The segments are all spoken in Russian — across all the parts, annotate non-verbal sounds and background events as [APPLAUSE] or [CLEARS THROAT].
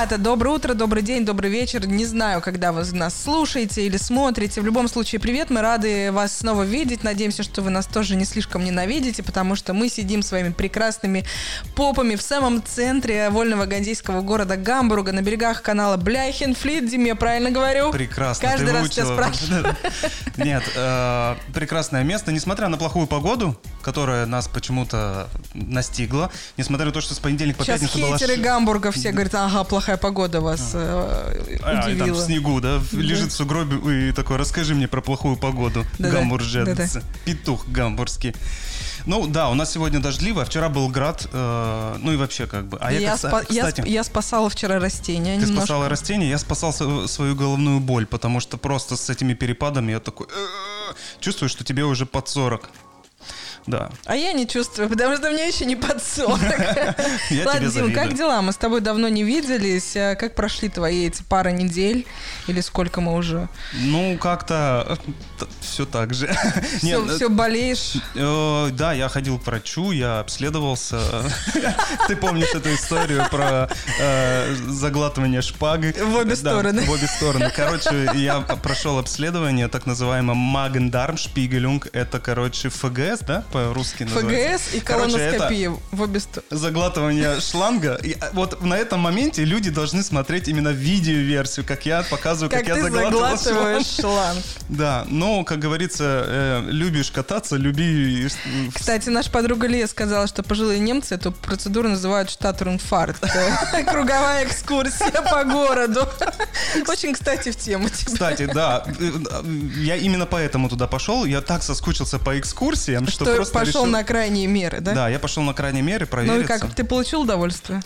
Ребята, доброе утро, добрый день, добрый вечер. Не знаю, когда вы нас слушаете или смотрите. В любом случае, привет. Мы рады вас снова видеть. Надеемся, что вы нас тоже не слишком ненавидите, потому что мы сидим своими прекрасными попами в самом центре вольного гандейского города Гамбурга, на берегах канала Бляхенфлит. Дим, я правильно говорю? Прекрасно. Каждый ты раз тебя спрашиваю. [LAUGHS] Нет, э, прекрасное место. Несмотря на плохую погоду, которая нас почему-то настигла, несмотря на то, что с понедельника по Сейчас пятницу была... хейтеры ш- Гамбурга все говорят, ага, плохая погода вас э, А, там в удивила. снегу, да, лежит в сугробе и такой, расскажи мне про плохую погоду, Да-да, гамбуржец, да-да. петух гамбургский. Ну да, у нас сегодня дождливо, а вчера был град, э, ну и вообще как бы. А я, я, как- спа- я кстати, сп- я спасала вчера растения. ты немножко. спасала растения, я спасал свою головную боль, потому что просто с этими перепадами я такой «Э-э-э». чувствую, что тебе уже под 40. Да. А я не чувствую, потому что мне еще не под 40. [LAUGHS] Я Ладно, тебе Дим, как дела? Мы с тобой давно не виделись. А Как прошли твои эти пара недель? Или сколько мы уже? Ну, как-то все так же. Все, Нет, все болеешь? э, Да, я ходил к врачу, я обследовался. [LAUGHS] Ты помнишь эту историю про э, заглатывание шпагой? В обе Да, стороны. В обе стороны. [LAUGHS] Короче, я прошел обследование, так называемое Magen-Darm-Spiegelung. Это, короче, ФГС, да, по-русски называется? ФГС и Короче, колоноскопия в обе стороны. заглатывание [LAUGHS] шланга. И, а, вот на этом моменте люди должны смотреть именно видеоверсию, как я показываю, как, Как я заглатываешь шланг. шланг. Да, но, как говорится, э, любишь кататься, люби... э, Кстати, наша подруга Лия сказала, что пожилые немцы эту процедуру называют штатурнфарт. [LAUGHS] Круговая экскурсия по городу. Очень, кстати, в тему. Кстати, да, э, я именно поэтому туда пошел. Я так соскучился по экскурсиям, что, Что пошел решил- на крайние меры, да? Да, я пошел на крайние меры Ну и провериться. как, ты получил удовольствие?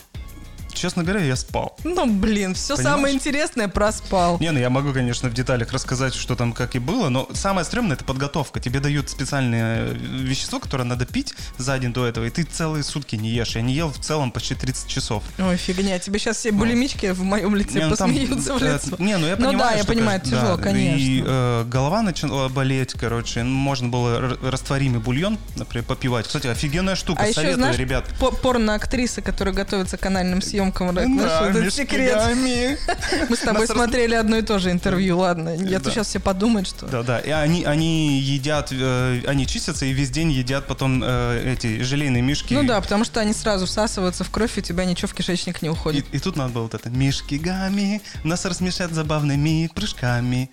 Честно говоря, я спал. Ну, блин, все Понимаешь? самое интересное проспал. Не, ну я могу, конечно, в деталях рассказать, что там как и было, но самое стрёмное — это подготовка. Тебе дают специальное э, вещество, которое надо пить за день до этого, и ты целые сутки не ешь. Я не ел в целом почти 30 часов. Ой, фигня, тебе сейчас все булимички в моем лице Не, ну там, посмеются в э, лицо. Не, ну я Ну понимаю, да, я понимаю, конечно, тяжело, да. конечно. И э, голова начала болеть, короче. ну, Можно было растворимый бульон, например, попивать. Кстати, офигенная штука, А еще, советую, знаешь, ребят. по- порно-актрисы, которые готовятся к анальным съемкам, Знаешь, вот этот между секрет. [LAUGHS] Мы с тобой смотрели одно и то же интервью, ладно. Я то сейчас все подумают, что... Да, да. И они, они едят, э, они чистятся и весь день едят потом э, эти желейные мишки. Ну да, потому что они сразу всасываются в кровь, и у тебя ничего в кишечник не уходит. и тут надо было вот это. Мишки гами, нас рассмешат забавными прыжками.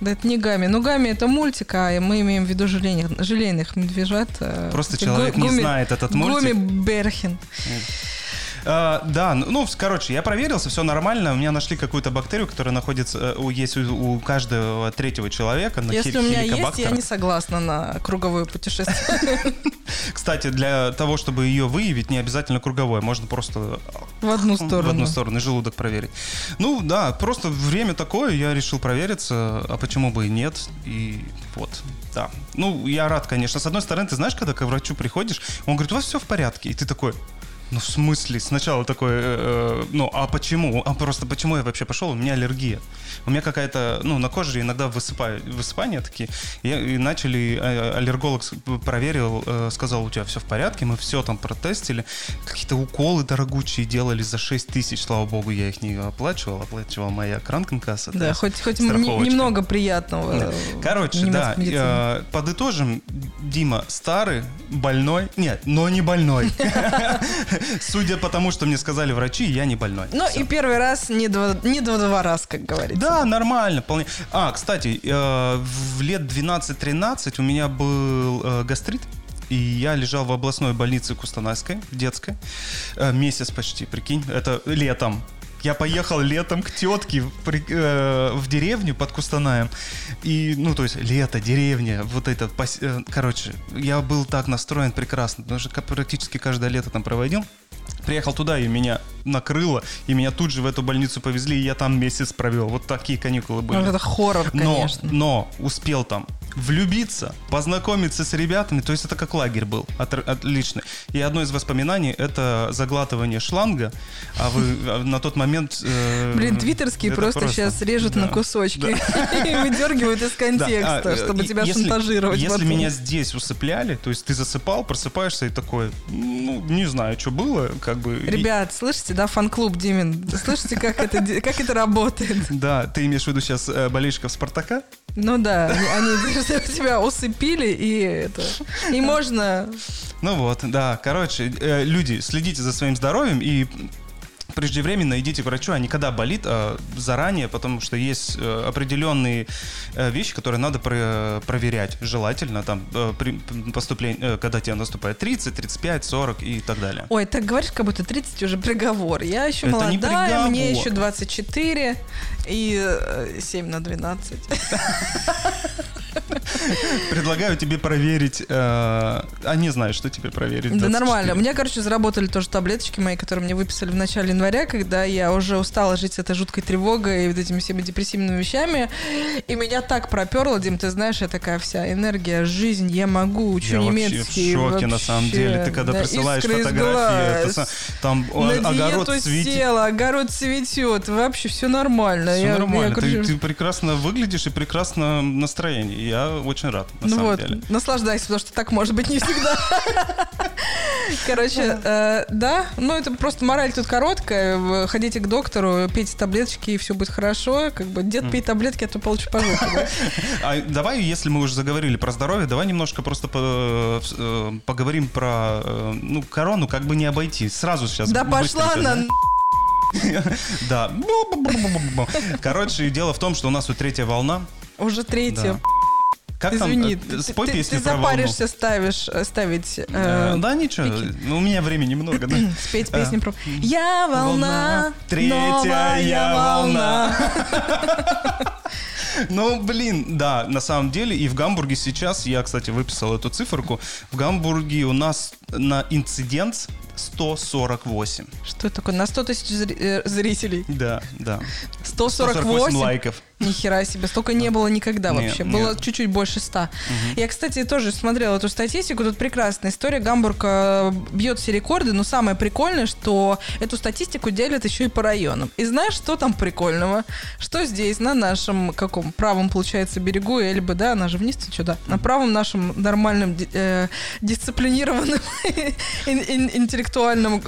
Да это не Гами. Ну, Гами это мультик, а мы имеем в виду желейных, желейных медвежат. э, Просто человек гу- не гуми- знает этот мультик. Гуми Берхен. А, да, ну, ну, короче, я проверился, все нормально. У меня нашли какую-то бактерию, которая находится, э, у, есть у, у каждого третьего человека. на Если у меня есть, я не согласна на круговое путешествие [LAUGHS] Кстати, для того, чтобы ее выявить, не обязательно круговое, можно просто в одну [LAUGHS] в одну сторону. сторону и желудок проверить. Ну да, просто время такое, я решил провериться, а почему бы и нет, и вот, да. Ну, я рад, конечно. С одной стороны, ты знаешь, когда к врачу приходишь, он говорит, у вас все в порядке, и ты такой, ну, в смысле? Сначала такой, э, э, ну, а почему? А просто почему я вообще пошел? У меня аллергия. У меня какая-то, ну, на коже иногда высыпаю, высыпания такие. И, и начали, э, аллерголог проверил, э, сказал, у тебя все в порядке, мы все там протестили. Какие-то уколы дорогучие делали за 6 тысяч, слава богу, я их не оплачивал, оплачивала моя кранкенкасса. Да, хоть, хоть страховочка. немного приятного. Да. э, Короче, да, э, подытожим, Дима старый, больной, нет, но не больной. [LAUGHS] Судя по тому, что мне сказали врачи, я не больной. Ну и первый раз не два, не два, два раз, как говорится. Да, нормально, вполне. А, кстати, э, в лет 12-13 у меня был э, гастрит. И я лежал в областной больнице Кустанайской, в детской. Э, месяц почти, прикинь. Это летом. Я поехал летом к тетке в, при- э, в деревню под Кустанаем. И, ну, то есть, лето, деревня, вот это, пос- э, короче, я был так настроен прекрасно, потому что практически каждое лето там проводил. Приехал туда, и меня накрыло, и меня тут же в эту больницу повезли, и я там месяц провел. Вот такие каникулы были. Ну, это хоррор, Но, конечно. но успел там влюбиться, познакомиться с ребятами. То есть это как лагерь был, от, отличный. И одно из воспоминаний это заглатывание шланга, а вы а на тот момент... Э, Блин, твиттерские просто, просто сейчас режут да, на кусочки да. [LAUGHS] и выдергивают из контекста, [LAUGHS] да, а, чтобы тебя если, шантажировать. Если потом. меня здесь усыпляли, то есть ты засыпал, просыпаешься и такой, ну, не знаю, что было, как бы... Ребят, слышите, да, фан-клуб Димин? Слышите, как это, как это работает? [LAUGHS] Да, ты имеешь в виду сейчас э, болельщиков Спартака? Ну да, они [LAUGHS] тебя усыпили, и это... И можно... Ну вот, да, короче, э, люди, следите за своим здоровьем и преждевременно идите к врачу, а не когда болит, а заранее, потому что есть э, определенные э, вещи, которые надо про проверять, желательно там при поступлении, когда тебе наступает 30, 35, 40 и так далее. Ой, так говоришь, как будто 30 уже приговор. Я еще Это молодая, мне еще 24 и 7 на 12. [LAUGHS] Предлагаю тебе проверить. Э, а не знаю, что тебе проверить. Да нормально. Мне, короче, заработали тоже таблеточки мои, которые мне выписали в начале января, когда я уже устала жить с этой жуткой тревогой и вот этими всеми депрессивными вещами. И меня так проперло, Дим, ты знаешь, я такая вся энергия, жизнь, я могу, учу я немецкий. Я в шоке, вообще, на самом деле. Ты когда да, присылаешь фотографии, это, там На огород цветет. села, огород цветет, вообще все нормально. Все я, нормально. Я, ты, ты прекрасно выглядишь и прекрасно настроение. Я очень рад, на ну самом вот, деле. Наслаждайся, потому что так может быть не всегда. Короче, э, да, ну это просто мораль тут короткая. Ходите к доктору, пейте таблеточки, и все будет хорошо. Как бы дед пей таблетки, а то получишь по [LAUGHS] а Давай, если мы уже заговорили про здоровье, давай немножко просто э, поговорим про э, ну, корону, как бы не обойти. Сразу сейчас. Да пошла она да. [LAUGHS] Короче, дело в том, что у нас вот третья волна. Уже третья. Как Извини, там? Э, спой ты, песню ты, ты запаришься ставишь, э, ставить... Э, да, ничего, ну, у меня времени много, да. [CLEARS THROAT] Спеть песню про... Я волна, третья волна. [LAUGHS] Ну, блин, да, на самом деле, и в Гамбурге сейчас, я, кстати, выписал эту циферку, в Гамбурге у нас на инцидент 148. Что такое? На 100 тысяч зрителей? Да, да. 148? 148 лайков. Нихера себе, столько не было никогда нет, вообще. Нет. Было чуть-чуть больше ста. Угу. Я, кстати, тоже смотрела эту статистику. Тут прекрасная история. Гамбург э, бьет все рекорды, но самое прикольное, что эту статистику делят еще и по районам. И знаешь, что там прикольного? Что здесь, на нашем каком правом, получается, берегу Эльбы, да, она же вниз, ты что, да? На правом нашем нормальном, э, дисциплинированном [LAUGHS] интеллектуальном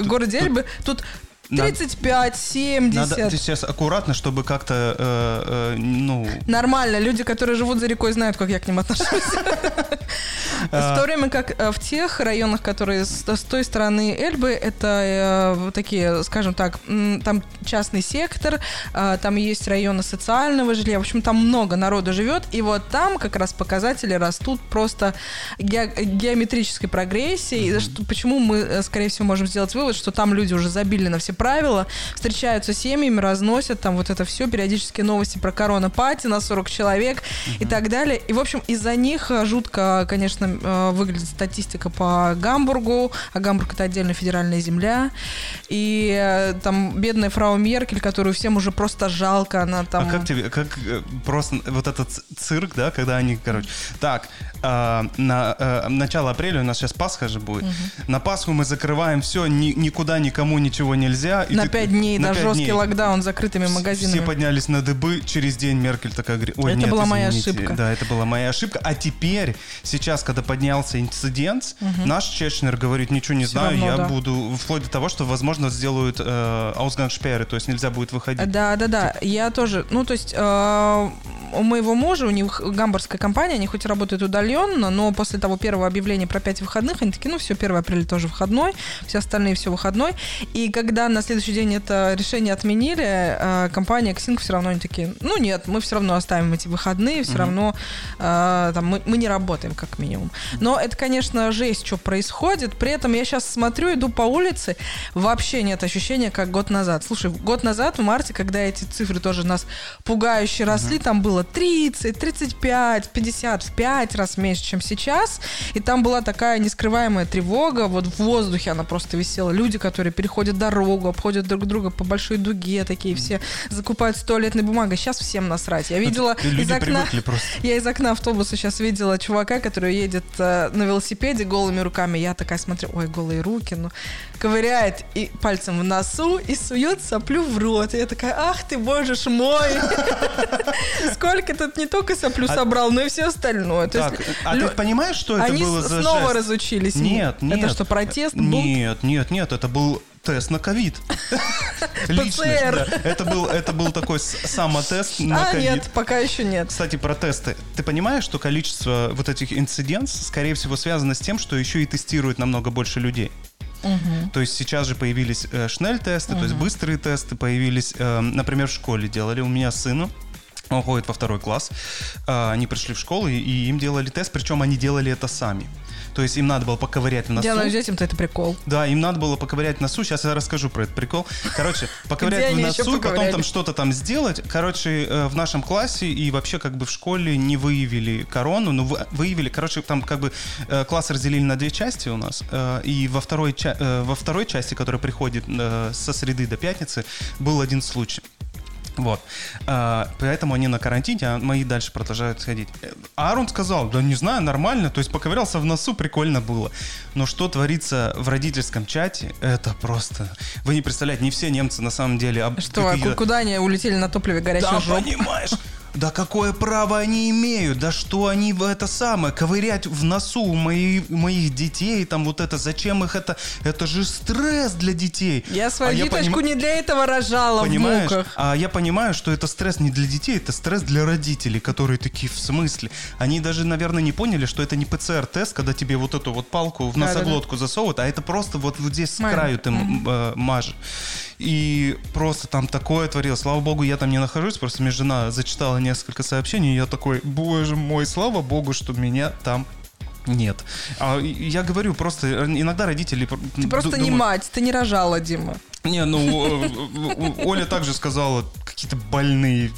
городе Эльбы тут 35, 70. Надо, ты сейчас аккуратно, чтобы как-то, э, э, ну... Нормально. Люди, которые живут за рекой, знают, как я к ним отношусь. [LAUGHS] В то время как э, в тех районах, которые с той стороны Эльбы, это э, такие, скажем так, там частный сектор, э, там есть районы социального жилья, в общем, там много народу живет, и вот там как раз показатели растут просто геометрической прогрессией, почему мы, скорее всего, можем сделать вывод, что там люди уже забили на все правила, встречаются семьями, разносят там вот это все, периодически новости про корона-пати на 40 человек uh-huh. и так далее. И, в общем, из-за них э, жутко, конечно, э, выглядит статистика по Гамбургу, а Гамбург это отдельная федеральная земля. И э, там бедная фрау Меркель, которую всем уже просто жалко, она там... А как тебе, как просто вот этот цирк, да, когда они, короче, так, э, на э, начало апреля у нас сейчас Пасха же будет. Угу. На Пасху мы закрываем все, ни, никуда никому ничего нельзя нельзя. И на ты, дней, на да, 5 жесткий дней. локдаун закрытыми магазинами. Все поднялись на дыбы, через день Меркель такая говорит, ой, Это нет, была извините. моя ошибка. Да, это была моя ошибка. А теперь, сейчас, когда поднялся инцидент, угу. наш Чечнер говорит, ничего не Все знаю, равно, я да. буду, вплоть до того, что, возможно, сделают э, Ausgangsperre, то есть нельзя будет выходить. Да, да, да, я тоже, ну, то есть... Э, у моего мужа, у них гамбургская компания, они хоть работают удаленно, но после того первого объявления про 5 выходных, они такие, ну все, 1 апреля тоже выходной, все остальные все выходной. И когда на следующий день это решение отменили, э, компания Xing все равно они такие, ну нет, мы все равно оставим эти выходные, все mm-hmm. равно э, там, мы, мы не работаем как минимум. Но это, конечно, жесть, что происходит. При этом я сейчас смотрю, иду по улице, вообще нет ощущения, как год назад. Слушай, год назад, в марте, когда эти цифры тоже нас пугающе росли, mm-hmm. там было было 30, 35, 50, в 5 раз меньше, чем сейчас. И там была такая нескрываемая тревога. Вот в воздухе она просто висела. Люди, которые переходят дорогу, обходят друг друга по большой дуге, такие все закупают туалетной бумагой. Сейчас всем насрать. Я видела Люди из окна... Я из окна автобуса сейчас видела чувака, который едет э, на велосипеде голыми руками. Я такая смотрю, ой, голые руки, ну, ковыряет и пальцем в носу и сует соплю в рот. И я такая, ах ты, боже ж мой! [LAUGHS] Сколько тут не только соплю А- собрал, но и все остальное. А ты понимаешь, что это было за снова разучились. Нет, нет. Это что, протест? Нет, нет, нет, это был тест на ковид. [LAUGHS] ПЦР. Это был, это был такой самотест на А, ковид. нет, пока еще нет. Кстати, про тесты. Ты понимаешь, что количество вот этих инцидентов, скорее всего, связано с тем, что еще и тестируют намного больше людей? То есть сейчас же появились э, шнель-тесты, то есть быстрые тесты появились, э, например, в школе делали. У меня сыну, он ходит во второй класс, э, они пришли в школу, и, и им делали тест, причем они делали это сами. То есть им надо было поковырять в носу. Делаю детям-то это прикол. Да, им надо было поковырять в носу. Сейчас я расскажу про этот прикол. Короче, [LAUGHS] поковырять в носу, потом там что-то там сделать. Короче, э, в нашем классе и вообще как бы в школе не выявили корону, но вы- выявили, короче, там как бы э, класс разделили на две части у нас. э, И во второй, во второй части, которая приходит со среды до пятницы, был один случай. Вот. А, поэтому они на карантине, а мои дальше продолжают ходить. Э, Аарон сказал, да не знаю, нормально, то есть поковырялся в носу, прикольно было. Но что творится в родительском чате, это просто... Вы не представляете, не все немцы на самом деле... об- Что, а какие-то- ку- куда они улетели на топливе горячей да, жопы? понимаешь? Да какое право они имеют? Да что они в это самое? Ковырять в носу у мои- моих детей, там вот это, зачем их это? Это же стресс для детей. Я свою А я деточку поним- не для этого рожала Понимаешь? в муках. А я понимаю, что это стресс не для детей, это стресс для родителей, которые такие в смысле. Они даже, наверное, не поняли, что это не ПЦР-тест, когда тебе вот эту вот палку в носоглотку засовывают, а это просто вот, вот здесь с краю ты э, мажешь. И просто там такое творилось. Слава богу, я там не нахожусь, просто мне жена зачитала несколько сообщений, и я такой, боже мой, слава богу, что меня там нет. А я говорю, просто э, иногда родители... Ты просто не мать, ты не рожала, Дима. Не, ну, Оля также сказала, какие-то больные.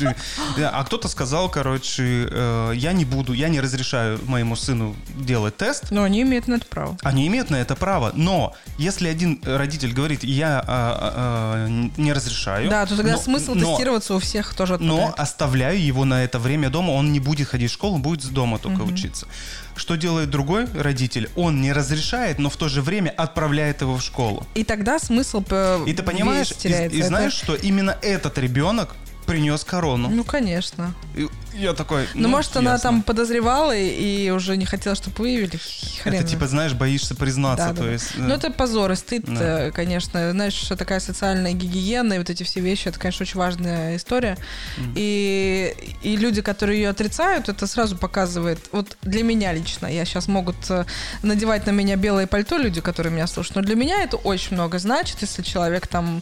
А кто-то сказал, короче, э, я не буду, я не разрешаю моему сыну делать тест. Но они имеют на это право. Они имеют на это право, но если один родитель говорит, я а, а, не разрешаю, Да, то тогда но- смысл но- тестироваться у всех тоже но отпадает. оставляю его на это время дома, он не будет ходить в школу, будет с дома только учиться. Что делает другой родитель? Он не разрешает, но в то же время отправляет его в школу. И тогда смысл э, И ты понимаешь, и, и Это- знаешь, что именно этот ребенок принес корону. Ну, конечно. И я такой. Ну, может, она ясно. там подозревала и, уже не хотела, чтобы выявили. Хрен Это типа, знаешь, боишься признаться. Да, то да. есть. э, Ну, это позор и стыд, Да. э, конечно. Знаешь, что такая социальная гигиена и вот эти все вещи, это, конечно, очень важная история. И, и люди, которые ее отрицают, это сразу показывает, вот для меня лично, я сейчас могут э, надевать на меня белое пальто люди, которые меня слушают, но для меня это очень много значит, если человек там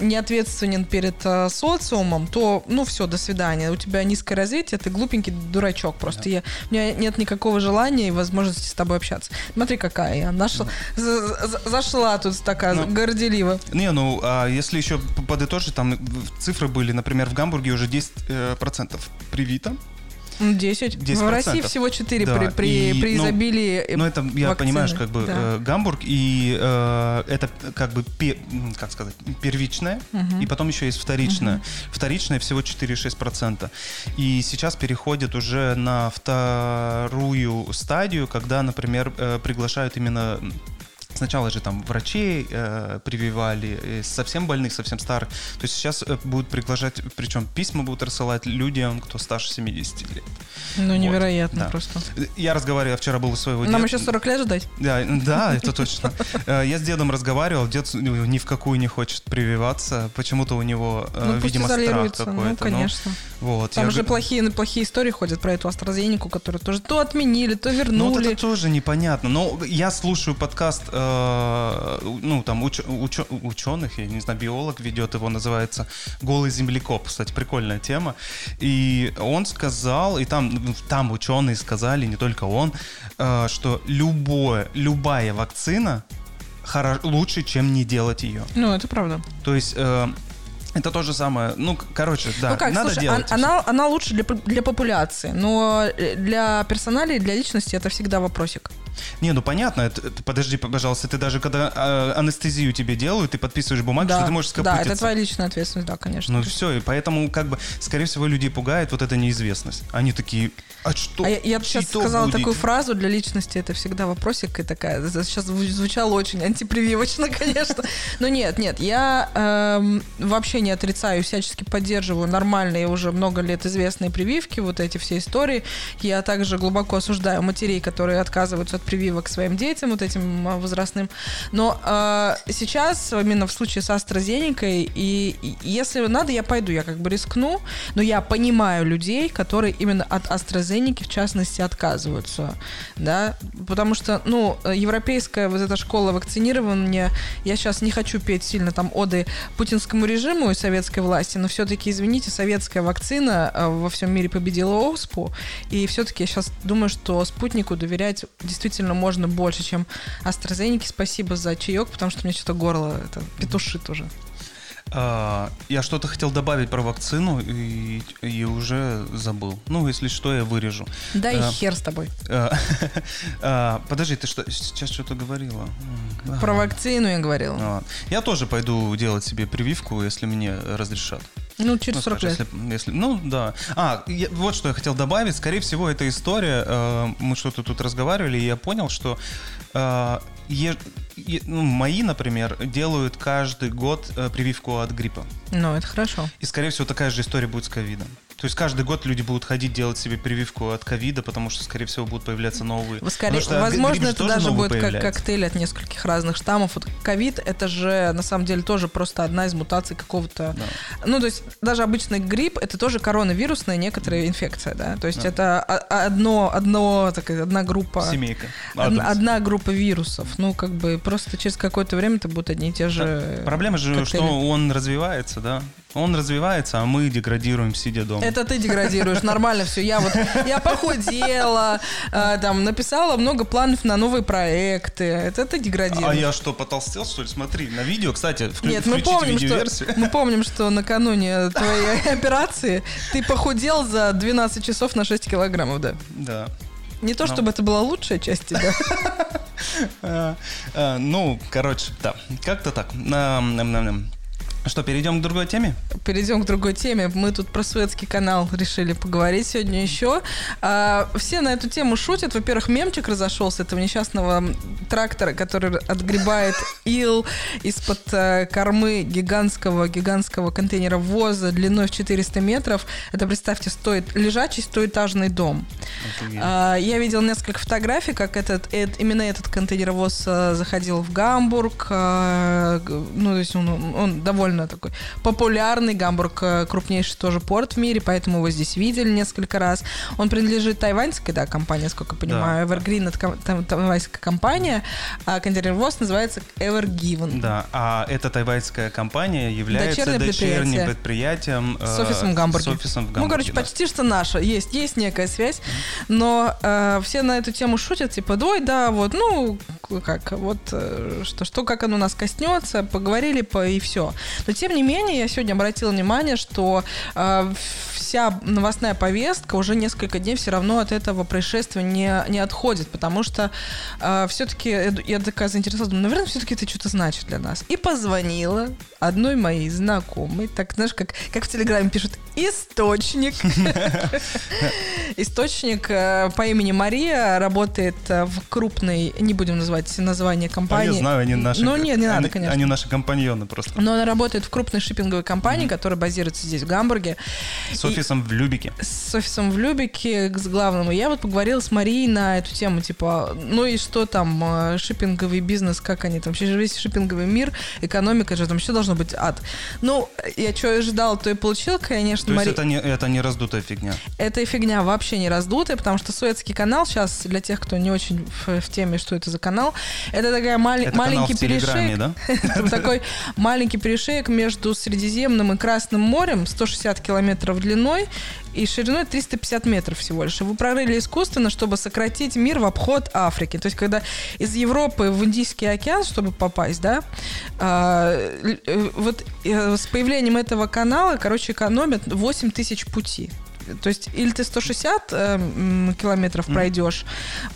не ответственен перед социумом, то, ну, все, до свидания. У тебя низкое развитие, ты глупенький дурачок просто. Я, у меня нет никакого желания и возможности с тобой общаться. Смотри, какая я. Нашла, за- за- зашла тут такая Ну. горделиво. Не, ну, а если еще подытожить, там цифры были, например, в Гамбурге уже 10% э, процентов привито. Ну, 10. 10%. В России всего 4 Да, при, при, и, при ну, изобилии Ну, это, я вакцины. понимаешь, как бы Да. э, Гамбург, и э, это как бы, пе- как сказать, первичное, Мгм. и потом еще есть вторичное. Вторичное всего 4,6%. И сейчас переходят уже на вторую стадию, когда, например, э, приглашают именно Сначала же там врачей э, прививали, э, совсем больных, совсем старых. То есть сейчас э, будут приглашать, причем письма будут рассылать людям, кто старше 70 лет. Ну, Вот, невероятно да. просто. Я разговаривал, вчера был у своего Нам деда. еще 40 лет ждать? Да, да, это точно. Э, Я с дедом разговаривал, дед ну, ни в какую не хочет прививаться. Почему-то у него, Ну, видимо, страх изолируется. какой-то. Ну, конечно. вот, Там же плохие, плохие истории ходят про эту AstraZeneca, которую тоже то отменили, то Ну, вот вернули. это тоже непонятно. Но я слушаю подкаст, э, ну, там, уч- учё- ученых, я не знаю, биолог ведет его, называется «Голый землекоп». Кстати, прикольная тема. И он сказал, и там, ну, там ученые сказали, не только он, э, что любое, любая вакцина лучше, чем не делать ее. Ну, это правда. То есть э, Это то же самое. Ну, короче, да, ну как, надо слушай, делать. он- она, она лучше для, для популяции, но э, для персоналей, для личности это всегда вопросик. Не, ну понятно, это- подожди, пожалуйста, ты даже когда э, анестезию тебе делают, ты подписываешь бумагу, да, что ты можешь да, скопытиться. это твоя личная ответственность, да, конечно. Ну все, и поэтому, как бы, скорее всего, людей пугает вот эта неизвестность. Они такие, а что? А я, я сейчас Чьи-то сказала будет?» такую фразу для личности, это всегда вопросик и такая. Сейчас зву- звучало очень антипрививочно, [LAUGHS] конечно. Но нет, нет, я эм, вообще не отрицаю, всячески поддерживаю нормальные уже много лет известные прививки, вот эти все истории. Я также глубоко осуждаю матерей, которые отказываются от прививок своим детям, вот этим э, возрастным. Но э, сейчас, именно в случае с AstraZeneca, и, и если надо, я пойду, я как бы рискну, но я понимаю людей, которые именно от AstraZeneca, в частности, отказываются, да, потому что, ну, европейская вот эта школа вакцинирования, я сейчас не хочу петь сильно там оды путинскому режиму и советской власти, но все-таки, извините, советская вакцина э, во всем мире победила ОСПУ, и все-таки я сейчас думаю, что спутнику доверять действительно можно больше, чем AstraZeneca. Спасибо за чаек, потому что мне что-то горло это петушит уже. А, я что-то хотел добавить про вакцину и, и уже забыл. Ну, если что, я вырежу. Да и А, хер с тобой. а, а, [LAUGHS] Подожди, ты что, сейчас что-то говорила? Про ага. вакцину я говорила. А, Я тоже пойду делать себе прививку, если мне разрешат. Ну, через Ну, 40 скажем, лет. Если, если- ну, да. А, я- вот что я хотел добавить. Скорее всего, эта история, э, мы что-то тут разговаривали, и я понял, что э, е- е- ну, мои, например, делают каждый год э, прививку от гриппа. Ну, это хорошо. И, скорее всего, такая же история будет с ковидом. То есть каждый год люди будут ходить делать себе прививку от ковида, потому что, скорее всего, будут появляться новые. Вы Скорее, что возможно, это даже будет как коктейль от нескольких разных штаммов. Вот ковид это же на самом деле тоже просто одна из мутаций какого-то. Да. Ну, то есть даже обычный грипп это тоже коронавирусная некоторая инфекция, да. То есть Да. это о- одно, одно, такая, одна группа. Семейка. Адамс. Одна группа вирусов. Ну, как бы просто через какое-то время это будут одни и те же. Проблема же, коктейли. что он развивается, да? Он развивается, а мы деградируем, сидя дома. Это ты деградируешь, нормально все. Я вот, я похудела, э, там, написала много планов на новые проекты. Это ты А деградируешь. я что, потолстел, что ли? Смотри, на видео, кстати, вклю- Нет, мы помним, что, мы помним, что накануне твоей [LAUGHS] операции ты похудел за 12 часов на 6 килограммов, да. Да. Не то, чтобы это была лучшая часть тебя. [LAUGHS] А, а, Ну, короче, да, как-то так. Что, перейдем к другой теме? Перейдем к другой теме. Мы тут про Суэцкий канал решили поговорить сегодня еще. А, все на эту тему шутят. Во-первых, мемчик разошелся этого несчастного трактора, который отгребает [LAUGHS] ил из-под э, кормы гигантского гигантского контейнера ВОЗа длиной в 400 метров. Это, представьте, стоит лежачий стоэтажный дом. А, Я видел несколько фотографий, как этот, эт- именно этот контейнеровоз э, заходил в Гамбург. а, Ну, то есть он, он довольно такой популярный. Гамбург э, крупнейший тоже порт в мире, поэтому его здесь видели несколько раз. Он принадлежит тайваньской, да, компании, насколько я понимаю. Evergreen это тайваньская компания, а контейнеровоз называется Evergiven. Да, а эта тайваньская компания является дочерним предприятие. предприятием э, С офисом в Гамбурге. С офисом в Гамбурге, ну, короче, да. почти что наша. Есть, есть некая связь. Но э, все на эту тему шутят, типа, ой, да, вот, ну, как, вот, э, что, что, как оно нас коснется, поговорили, по, и все. Но, тем не менее, я сегодня обратила внимание, что э, вся новостная повестка уже несколько дней все равно от этого происшествия не, не отходит, потому что все-таки я такая заинтересовалась, думаю, наверное, все-таки это что-то значит для нас. И позвонила одной моей знакомой, так, знаешь, как, как в Телеграме пишут, источник. [LAUGHS] Источник э, по имени Мария работает э, в крупной, не будем называть название А компании. я знаю, они наши... Ну, нет, не надо, конечно. Они наши компаньоны просто. Но она работает в крупной шиппинговой компании, которая базируется здесь, в Гамбурге. С И- офисом в Любике. с офисом в Любике, с главным. И я вот поговорила с Марией на эту тему, типа, ну и что там, э, шиппинговый бизнес, как они там, вообще весь шиппинговый мир, экономика же, там все должно быть ад. Ну, я что ожидала, то и получила, конечно, То есть Мари- это не, это не раздутая фигня. эта фигня вообще не раздутая, потому что Суэцкий канал сейчас, для тех, кто не очень в, в теме, что это за канал, это такая мали- Это маленький перешейк. да? [LAUGHS] Это такой маленький перешейк маяк между Средиземным и Красным морем, 160 километров длиной и шириной 350 метров всего лишь. Его прорыли искусственно, чтобы сократить мир в обход Африки. То есть, когда из Европы в Индийский океан, чтобы попасть, да, э, э, вот э, с появлением этого канала, короче, экономят 8 тысяч пути. То есть или ты 160 э, километров mm. пройдешь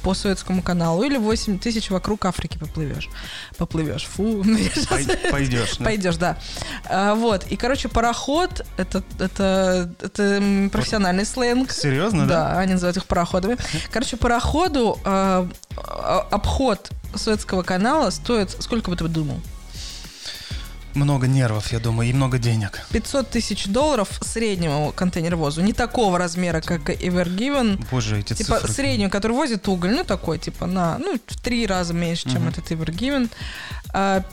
по Суэцкому каналу, или 8 тысяч вокруг Африки поплывешь. Поплывешь. Фу. [LAUGHS] Пойдешь. Пойдешь, [LAUGHS] да. А, вот. И, короче, пароход это, это, это профессиональный сленг. Серьезно, да? Да, они называют их пароходами. Короче, пароходу э, обход Суэцкого канала стоит... Сколько бы ты думал? Много нервов, я думаю, и много денег. 500 тысяч долларов среднему контейнеровозу. Не такого размера, как Evergiven. Боже, эти Типа цифры. среднюю, который возит уголь, ну такой, типа на, ну, в три раза меньше, чем Мгм. этот Evergiven. А,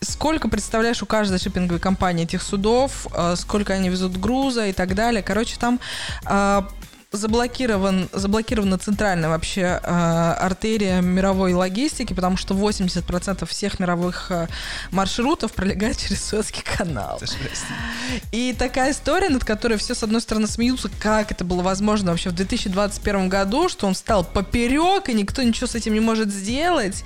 сколько, представляешь, у каждой шиппинговой компании этих судов, а, сколько они везут груза и так далее. Короче, там а, заблокирован, заблокирована центральная вообще а, артерия мировой логистики, потому что 80% всех мировых а, маршрутов пролегает [LAUGHS] через Суэцкий канал. И такая история, над которой все, с одной стороны, смеются, как это было возможно вообще в 2021 году, что он стал поперек, и никто ничего с этим не может сделать.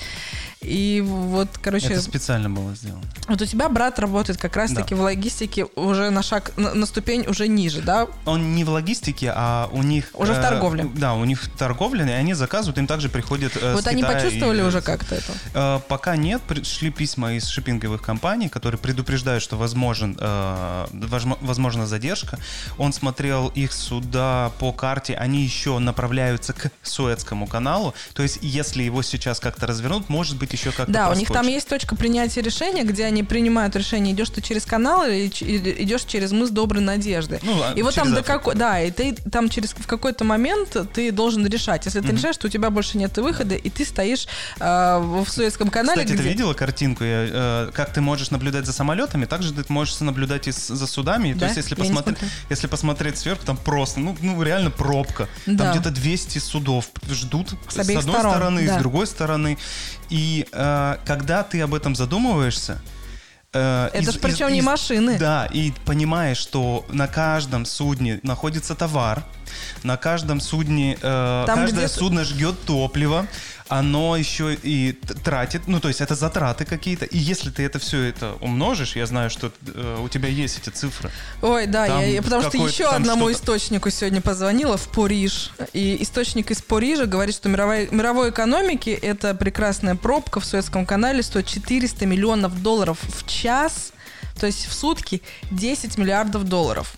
И вот, короче, Это специально было сделано. вот у тебя брат работает как раз-таки в логистике уже на шаг, на, на ступень уже ниже, да? Он не в логистике, а у них... Уже в торговле. Да, у них торговля, и они заказывают, им также приходят э, вот они Китая почувствовали и- уже как-то это? Э, Пока нет, пришли письма из шиппинговых компаний, которые предупреждают, что возможен, э, возможна задержка. Он смотрел их суда по карте, они еще направляются к Суэцкому каналу. То есть, если его сейчас как-то развернут, может быть, еще как-то Да, у них там проскочит. есть точка принятия решения, где они принимают решение, идешь ты через канал или, идешь через мыс Доброй Надежды. Ну, И вот там до Африку. какой, да, и ты там через в какой-то момент ты должен решать. Если ты Мгм. решаешь, что у тебя больше нет выхода, и ты стоишь э, в Суэцком канале, Кстати, ты где- видела картинку, э, как ты можешь наблюдать за самолетами, также ты можешь наблюдать и за судами. Да? То есть, если, Я посмотри- если посмотреть сверху, там просто, ну, ну реально пробка. Да. Там где-то 200 судов ждут С с, одной сторон, стороны, да. с другой стороны. И э, когда ты об этом задумываешься, э, Это из- ж причем из- не из- машины. Да, и понимаешь, что на каждом судне находится товар, на каждом судне, э, Там каждое где-то- судно жгет топливо, оно еще и тратит, ну то есть это затраты какие-то. И если ты это все это умножишь, я знаю, что э, у тебя есть эти цифры. Ой, да, Там я, я- потому что еще одному что-то. источнику сегодня позвонила в Париж. И источник из Парижа говорит, что мировой, мировой экономики эта прекрасная пробка в Суэцком канале стоит 400 миллионов долларов в час, то есть в сутки 10 миллиардов долларов.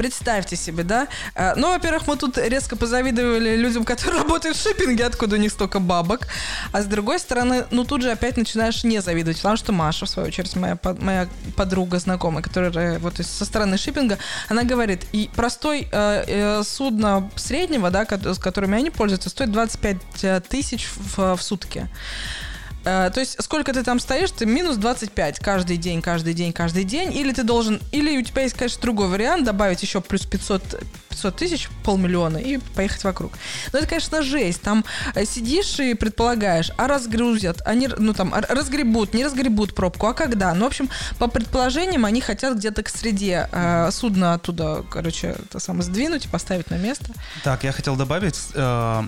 Представьте себе, да? А, Ну, во-первых, мы тут резко позавидовали людям, которые [LAUGHS] работают в шиппинге, откуда у них столько бабок. А с другой стороны, ну тут же опять начинаешь не завидовать, потому что Маша, в свою очередь, моя, моя подруга, знакомая, которая вот со стороны шиппинга, она говорит, и простой э, э, судно среднего, да, с которыми они пользуются, стоит 25 тысяч в, в сутки. Э, то есть сколько ты там стоишь, ты минус 25 каждый день, каждый день, каждый день, или ты должен, или у тебя есть, конечно, другой вариант, добавить еще плюс 500, 500 тысяч, полмиллиона, и поехать вокруг. Но это, конечно, жесть. Там э, сидишь и предполагаешь, а разгрузят, они, ну там, разгребут, не разгребут пробку, а когда? Ну, в общем, по предположениям, они хотят где-то к среде э, судна оттуда, короче, это самое, сдвинуть и поставить на место. Так, я хотел добавить, э,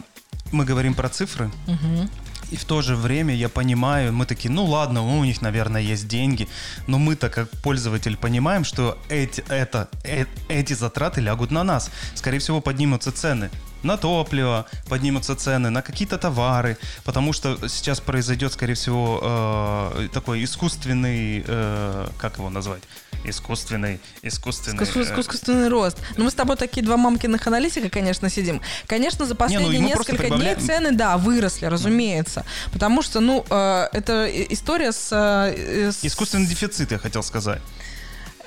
мы говорим про цифры, Мгм. И в то же время я понимаю, мы такие, ну ладно, у них, наверное, есть деньги, но мы-то как пользователь понимаем, что эти, это, э- эти затраты лягут на нас. Скорее всего, поднимутся цены на топливо, поднимутся цены на какие-то товары, потому что сейчас произойдет, скорее всего, э, такой искусственный, э, как его назвать? Искусственный, искусственный... Искус- э, Искусственный рост. Ну, мы с тобой такие два мамкиных аналитика, конечно, сидим. Конечно, за последние мы просто несколько дней прибавляем. цены, да, выросли, разумеется. Потому что, ну, э, это история с... э, с- Искусственный дефицит, я хотел сказать.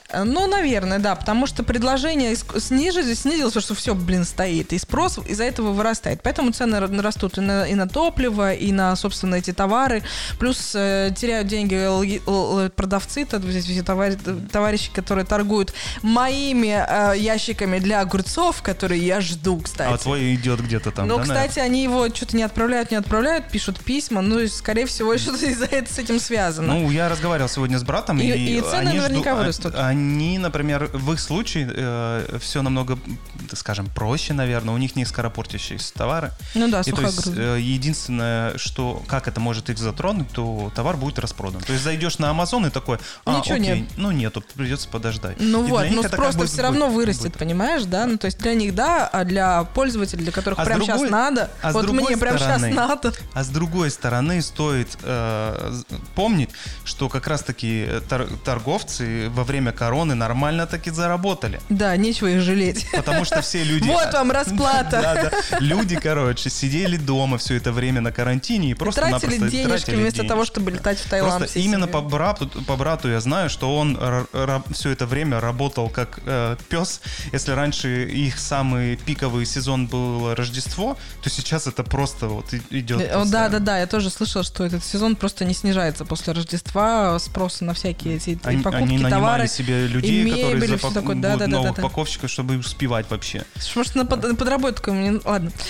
Э, Ну, наверное, да, потому что предложение снижилось, снизилось, потому что все, блин, стоит, и спрос из-за этого вырастает. Поэтому цены растут и на, и на топливо, и на, собственно, эти товары. Плюс э, теряют деньги продавцы, то есть все товари- товарищи, которые торгуют моими э, ящиками для огурцов, которые я жду, кстати. А твой идет где-то там, Ну, да, наверное? кстати, они его что-то не отправляют, не отправляют, пишут письма, ну, и, скорее всего, [LAUGHS] что-то из-за этого с этим связано. Ну, я разговаривал сегодня с братом, И- и, и цены они наверняка жду- а- вырастут. Они, например, в их случае все намного, скажем, проще, наверное. У них не скоропортящиеся товары. Ну да, И то есть э, единственное, что как это может их затронуть, то товар будет распродан. То есть зайдешь на Амазон и такой, а, Ничего окей, нет. ну нету, придется подождать. Ну И вот, ну просто бы все равно будет- вырастет, будет. понимаешь, да? Ну то есть для них да, а для пользователей, для которых А другой- сейчас надо, а вот мне прямо сейчас надо. А с другой стороны, стоит э, помнить, что как раз-таки э, тор- торговцы во время короны нормально таки заработали. Да, нечего их жалеть. Потому что все люди... Вот вам расплата. Люди, короче, сидели дома все это время на карантине и просто Тратили денежки вместо того, чтобы летать в Таиланд. Просто именно по брату, по брату я знаю, что он все это время работал как э, пес. Если раньше их самый пиковый сезон был Рождество, то сейчас это просто вот идет. Э, Да, да, да, я тоже слышала, что этот сезон просто не снижается после Рождества, спроса на всякие эти покупки, товары. себе людей, которые мебель, и всё запак- такое. будут Да, да, новых да, да. упаковщиков, чтобы успевать вообще. Может, на, под- на подработку мне... Ладно. [LAUGHS]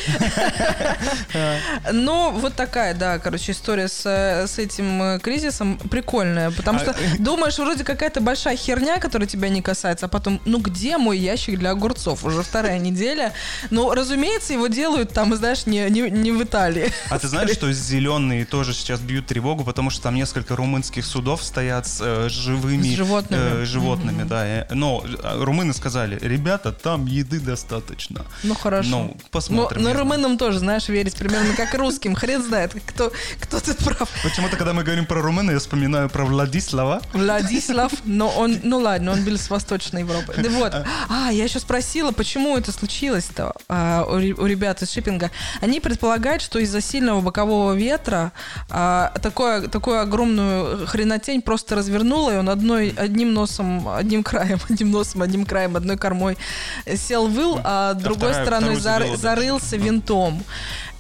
Ну, вот такая, да, короче, история с, с этим э, кризисом прикольная, потому А, что э, думаешь, вроде какая-то большая херня, которая тебя не касается, а потом, ну, где мой ящик для огурцов? Уже вторая неделя. Ну, разумеется, его делают там, знаешь, не, не, не в Италии. А ты знаешь, что зеленые тоже сейчас бьют тревогу, потому что там несколько румынских судов стоят с э, живыми С животными. э, животными, да. э, Но э, румыны сказали, ребята, там еды достаточно. Ну, хорошо. Ну, посмотрим. но румынам тоже, знаешь, верить примерно как русским. Хрен знает, кто, кто тут прав. Почему-то, когда мы говорим про румыны, я вспоминаю про Владислава. Владислав, но он, ну ладно, он был с Восточной Европы. Да вот. А, я еще спросила, почему это случилось-то а, у, ре- у ребят из шиппинга. Они предполагают, что из-за сильного бокового ветра а, такое, такую огромную хренотень просто развернуло, и он одной, одним носом, одним краем, [LAUGHS] одним носом, одним краем, одной кормой сел выл, а другой вторая- стороной зар- зарылся винтом.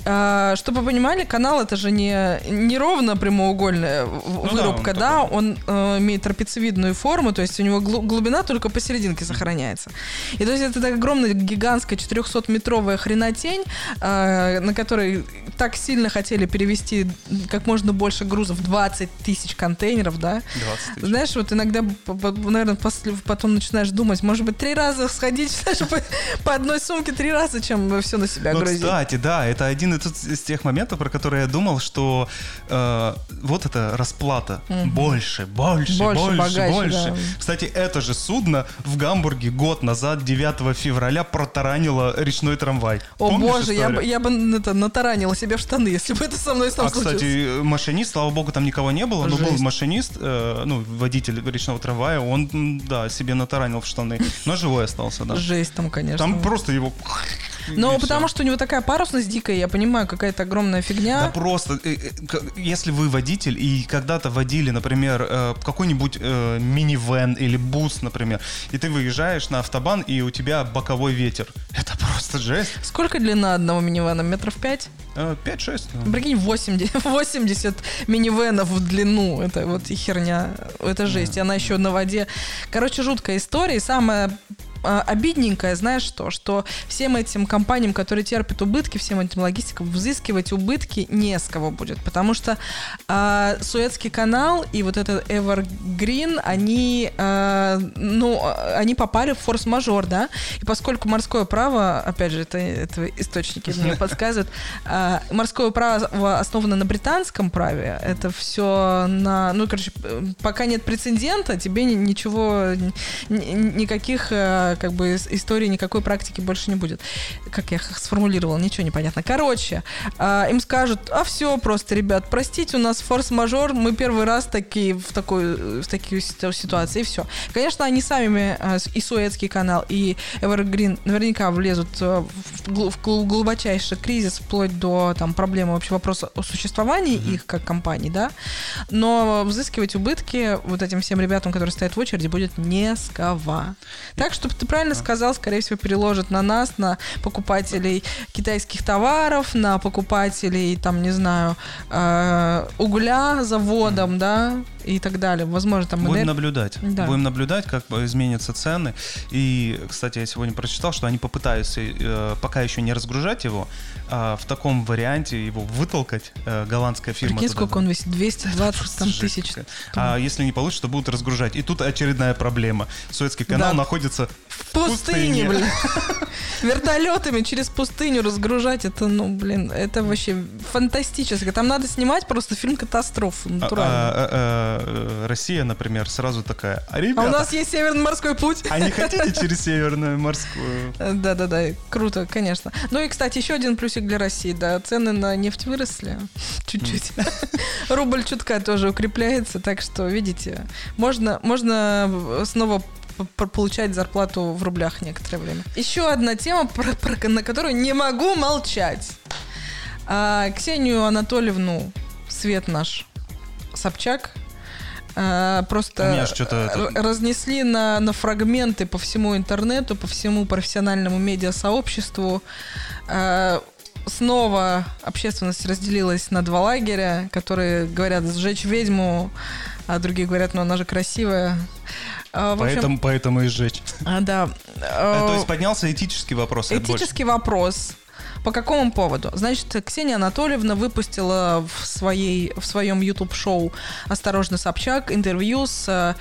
А, Чтобы вы понимали, канал это же не, не ровно прямоугольная Ну да, вырубка, он да, такой. он э, имеет трапециевидную форму, то есть у него глу- глубина только посерединке сохраняется. И то есть это такая огромная, гигантская 400-метровая хренотень, э, на которой так сильно хотели перевести как можно больше грузов, 20 тысяч контейнеров, да. 20 тысяч. Знаешь, вот иногда, наверное, потом начинаешь думать, может быть, три раза сходить [LAUGHS] знаешь, по, по одной сумке три раза, чем все на себя Ну, грузить. кстати, да, это один из, из тех моментов, про которые я думал, что э, вот эта расплата больше, больше, Больше, больше, богаче, больше. да. Кстати, это же судно в Гамбурге год назад, 9 февраля, протаранило речной трамвай. О Помнишь боже, я бы, я бы это, натаранила себе в штаны, [LAUGHS] если бы это со мной сам А, кстати, машинист, слава богу, там никого не было, но был Жесть. машинист, э, ну, водитель речного трамвая, он, да, себе натаранил в штаны, но живой остался, да. Жесть там, конечно. Там просто его... Ну, потому что у него такая парусность дикая, я понимаю, какая-то огромная фигня. Да просто, э, э, если вы водитель и когда-то водили, например, э, какой-нибудь минивэн или бус, например, и ты выезжаешь на автобан, и у тебя боковой ветер. Это просто жесть. Сколько длина одного минивэна? Метров пять? Э, 5-6. ну. Прикинь, 80, 80 минивенов в длину. Это вот и херня. Это жесть. И она еще на воде. Короче, жуткая история. И самое обидненькое, знаешь что, что всем этим компаниям, которые терпят убытки, всем этим логистикам, взыскивать убытки не с кого будет, потому что а, Суэцкий канал и вот этот Evergreen, они, а, ну, а, они попали в форс-мажор, да, и поскольку морское право, опять же, это, это источники мне подсказывают, а, морское право основано на британском праве, это все на, ну, короче, э, пока нет прецедента, тебе ни- ничего, ни- никаких э, э, как бы истории никакой практики больше не будет. Как я сформулировала, ничего не понятно. Короче, э, им скажут, а все просто, ребят, простите, у нас форс-мажор, мы первый раз такие в такой в такие ситуации, и все. Конечно, они сами, и Суэцкий канал, и Evergreen наверняка влезут в глубочайший кризис, вплоть до там проблемы вообще вопроса о существовании mm-hmm. их как компании, да, но взыскивать убытки вот этим всем ребятам, которые стоят в очереди, будет не с кого. Так, чтобы ты правильно сказал, скорее всего, переложат на нас, на покупателей китайских товаров, на покупателей, там, не знаю, э, угля заводом, да, и так далее. Возможно, там... Будем энер... наблюдать. Да. Будем наблюдать, как изменятся цены. И, кстати, я сегодня прочитал, что они попытаются э, пока еще не разгружать его, а в таком варианте его вытолкать, э, голландская фирма. Прикинь, сколько он весит? 220 там, тысяч. А если не получится, то будут разгружать. И тут очередная проблема. Советский канал да. находится в пустыне. пустыне блин. Вертолетами через пустыню разгружать, это, ну, блин, это вообще фантастически. Там надо снимать просто фильм катастрофу, натурально. А, а, а, Э, Россия, например, сразу такая, а, ребята, а у нас есть Северный морской путь. А не [LAUGHS] хотите через Северную морскую? Да-да-да, круто, конечно. Ну и, кстати, еще один плюсик для России, да, цены на нефть выросли [LAUGHS] чуть-чуть. [LAUGHS] Рубль чутка тоже укрепляется, так что, видите, можно, можно снова получать зарплату в рублях некоторое время. Еще одна тема, про, про, на которую не могу молчать. А, Ксению Анатольевну, свет наш, Собчак, а, просто разнесли на, на фрагменты по всему интернету, по всему профессиональному медиасообществу. А, снова общественность разделилась на два лагеря, которые говорят сжечь ведьму, а другие говорят, ну она же красивая. В поэтому, поэтому и сжечь. А, да. То есть поднялся этический вопрос. Этический вопрос. По какому поводу? Значит, Ксения Анатольевна выпустила в, своей, в своем YouTube-шоу «Осторожно, Собчак» интервью с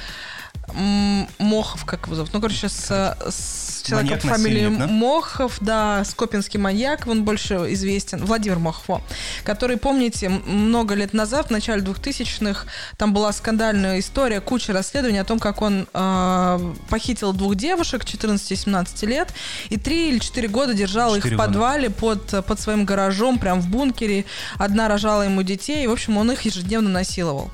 Мохов, как его зовут? Ну, короче, с, с человеком по фамилии да? Мохов, да, скопинский маньяк, он больше известен, Владимир Мохов, который, помните, много лет назад, в начале 2000-х, там была скандальная история, куча расследований о том, как он э, похитил двух девушек 14 и 17 лет и 3 или 4 года держал их в подвале под, под своим гаражом, прям в бункере. Одна рожала ему детей, и, в общем, он их ежедневно насиловал.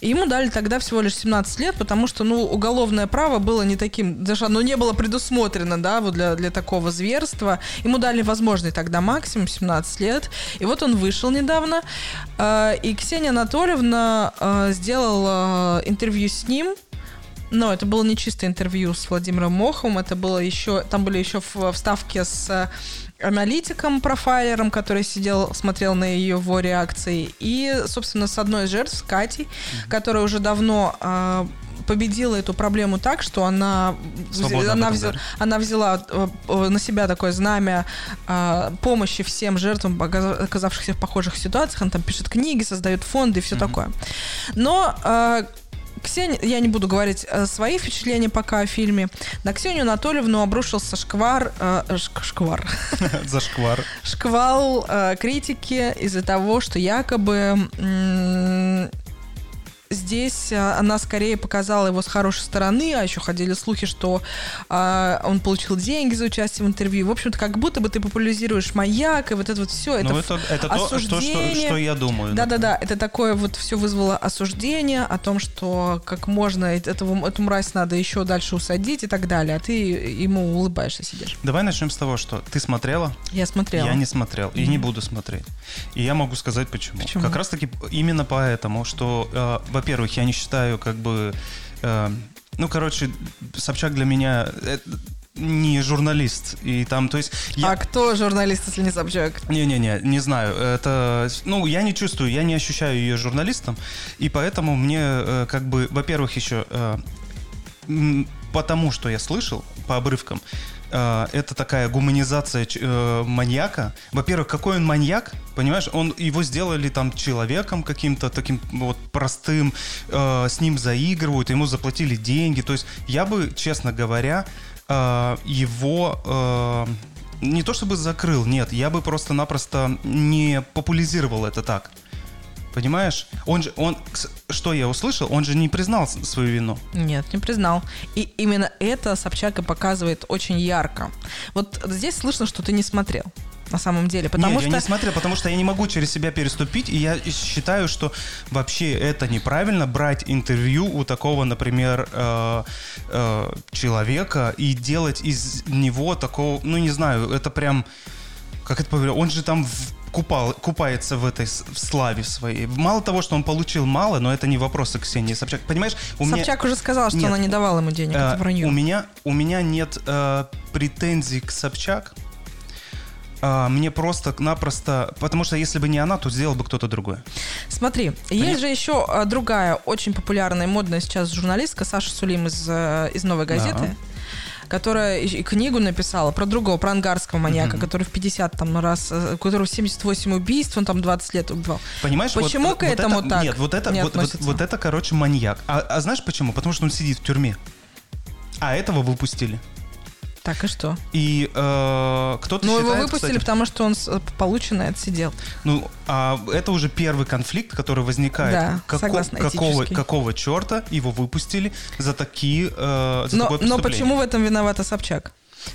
И ему дали тогда всего лишь 17 лет, потому что, ну, уголовное право было не таким, даже оно не было предусмотрено, да, вот для, для такого зверства. Ему дали возможный тогда максимум 17 лет. И вот он вышел недавно. Э, и Ксения Анатольевна э, сделала интервью с ним, но это было не чисто интервью с Владимиром Моховым, это было еще, там были еще вставки с аналитиком, профайлером, который сидел, смотрел на его реакции, и, собственно, с одной из жертв, с Катей, mm-hmm. которая уже давно э, победила эту проблему так, что она, она, взяла, она взяла э, на себя такое знамя э, помощи всем жертвам, оказавшихся в похожих ситуациях. Она там пишет книги, создает фонды и все mm-hmm. такое. Но э, Ксения, я не буду говорить э, свои впечатления пока о фильме. На Ксению Анатольевну обрушился шквар... Э, шквар. [LAUGHS] За шквар. Шквал э, критики из-за того, что якобы здесь э, она скорее показала его с хорошей стороны, а еще ходили слухи, что э, он получил деньги за участие в интервью. В общем-то, как будто бы ты популяризируешь маяк, и вот это вот все. Это, ну, это, это осуждение. то, что, что я думаю. Да-да-да, это такое вот все вызвало осуждение о том, что как можно этого, эту мразь надо еще дальше усадить и так далее, а ты ему улыбаешься, сидишь. Давай начнем с того, что ты смотрела? Я смотрела. Я не смотрел mm-hmm. и не буду смотреть. И я могу сказать почему. Почему? Как раз-таки именно поэтому, что, э, во-первых, я не считаю как бы... Э, ну, короче, Собчак для меня... Э, не журналист. И там, то есть... Я... А кто журналист, если не Собчак? Не-не-не, не знаю. Это... Ну, я не чувствую, я не ощущаю ее журналистом. И поэтому мне, э, как бы, во-первых, еще... Э, потому что я слышал по обрывкам, э, это такая гуманизация э, маньяка. Во-первых, какой он маньяк, понимаешь? Он его сделали там человеком каким-то таким вот простым, э, с ним заигрывают, ему заплатили деньги. То есть я бы, честно говоря, э, его э, не то чтобы закрыл, нет, я бы просто-напросто не популяризировал это так. Понимаешь? Он же, он, что я услышал, он же не признал свою вину. Нет, не признал. И именно это Собчак и показывает очень ярко. Вот здесь слышно, что ты не смотрел. На самом деле, потому Нет, что я не смотрел, потому что я не могу через себя переступить, и я считаю, что вообще это неправильно брать интервью у такого, например, э, э, человека и делать из него такого, ну не знаю, это прям, как это говорю, он же там в- купал, купается в этой в славе своей. Мало того, что он получил мало, но это не вопросы Ксении Собчак. Понимаешь, у меня... Собчак уже сказала, что Нет. она не давала ему денег. Э, это вранье. у меня у меня нет э, претензий к Собчак. А, мне просто-напросто... Потому что если бы не она, то сделал бы кто-то другой. Смотри, есть же еще а, другая очень популярная модная сейчас журналистка Саша Сулим из, э, из «Новой газеты», которая книгу написала про другого, про ангарского маньяка, Мгм. который в 50 там раз, э, которого 78 убийств, он там 20 лет убивал. Понимаешь? вот- Почему вот, к этому это, так Нет, вот это, не вот, вот, вот это, короче, маньяк. А, а знаешь почему? Потому что он сидит в тюрьме. А этого выпустили. Так и что? И э, кто-то Ну, его выпустили, кстати, потому что он с- полученное отсидел. Ну, а это уже первый конфликт, который возникает. Да, согласна, какого, этический. какого черта его выпустили за такие э, за Но, такое но почему в этом виновата Собчак?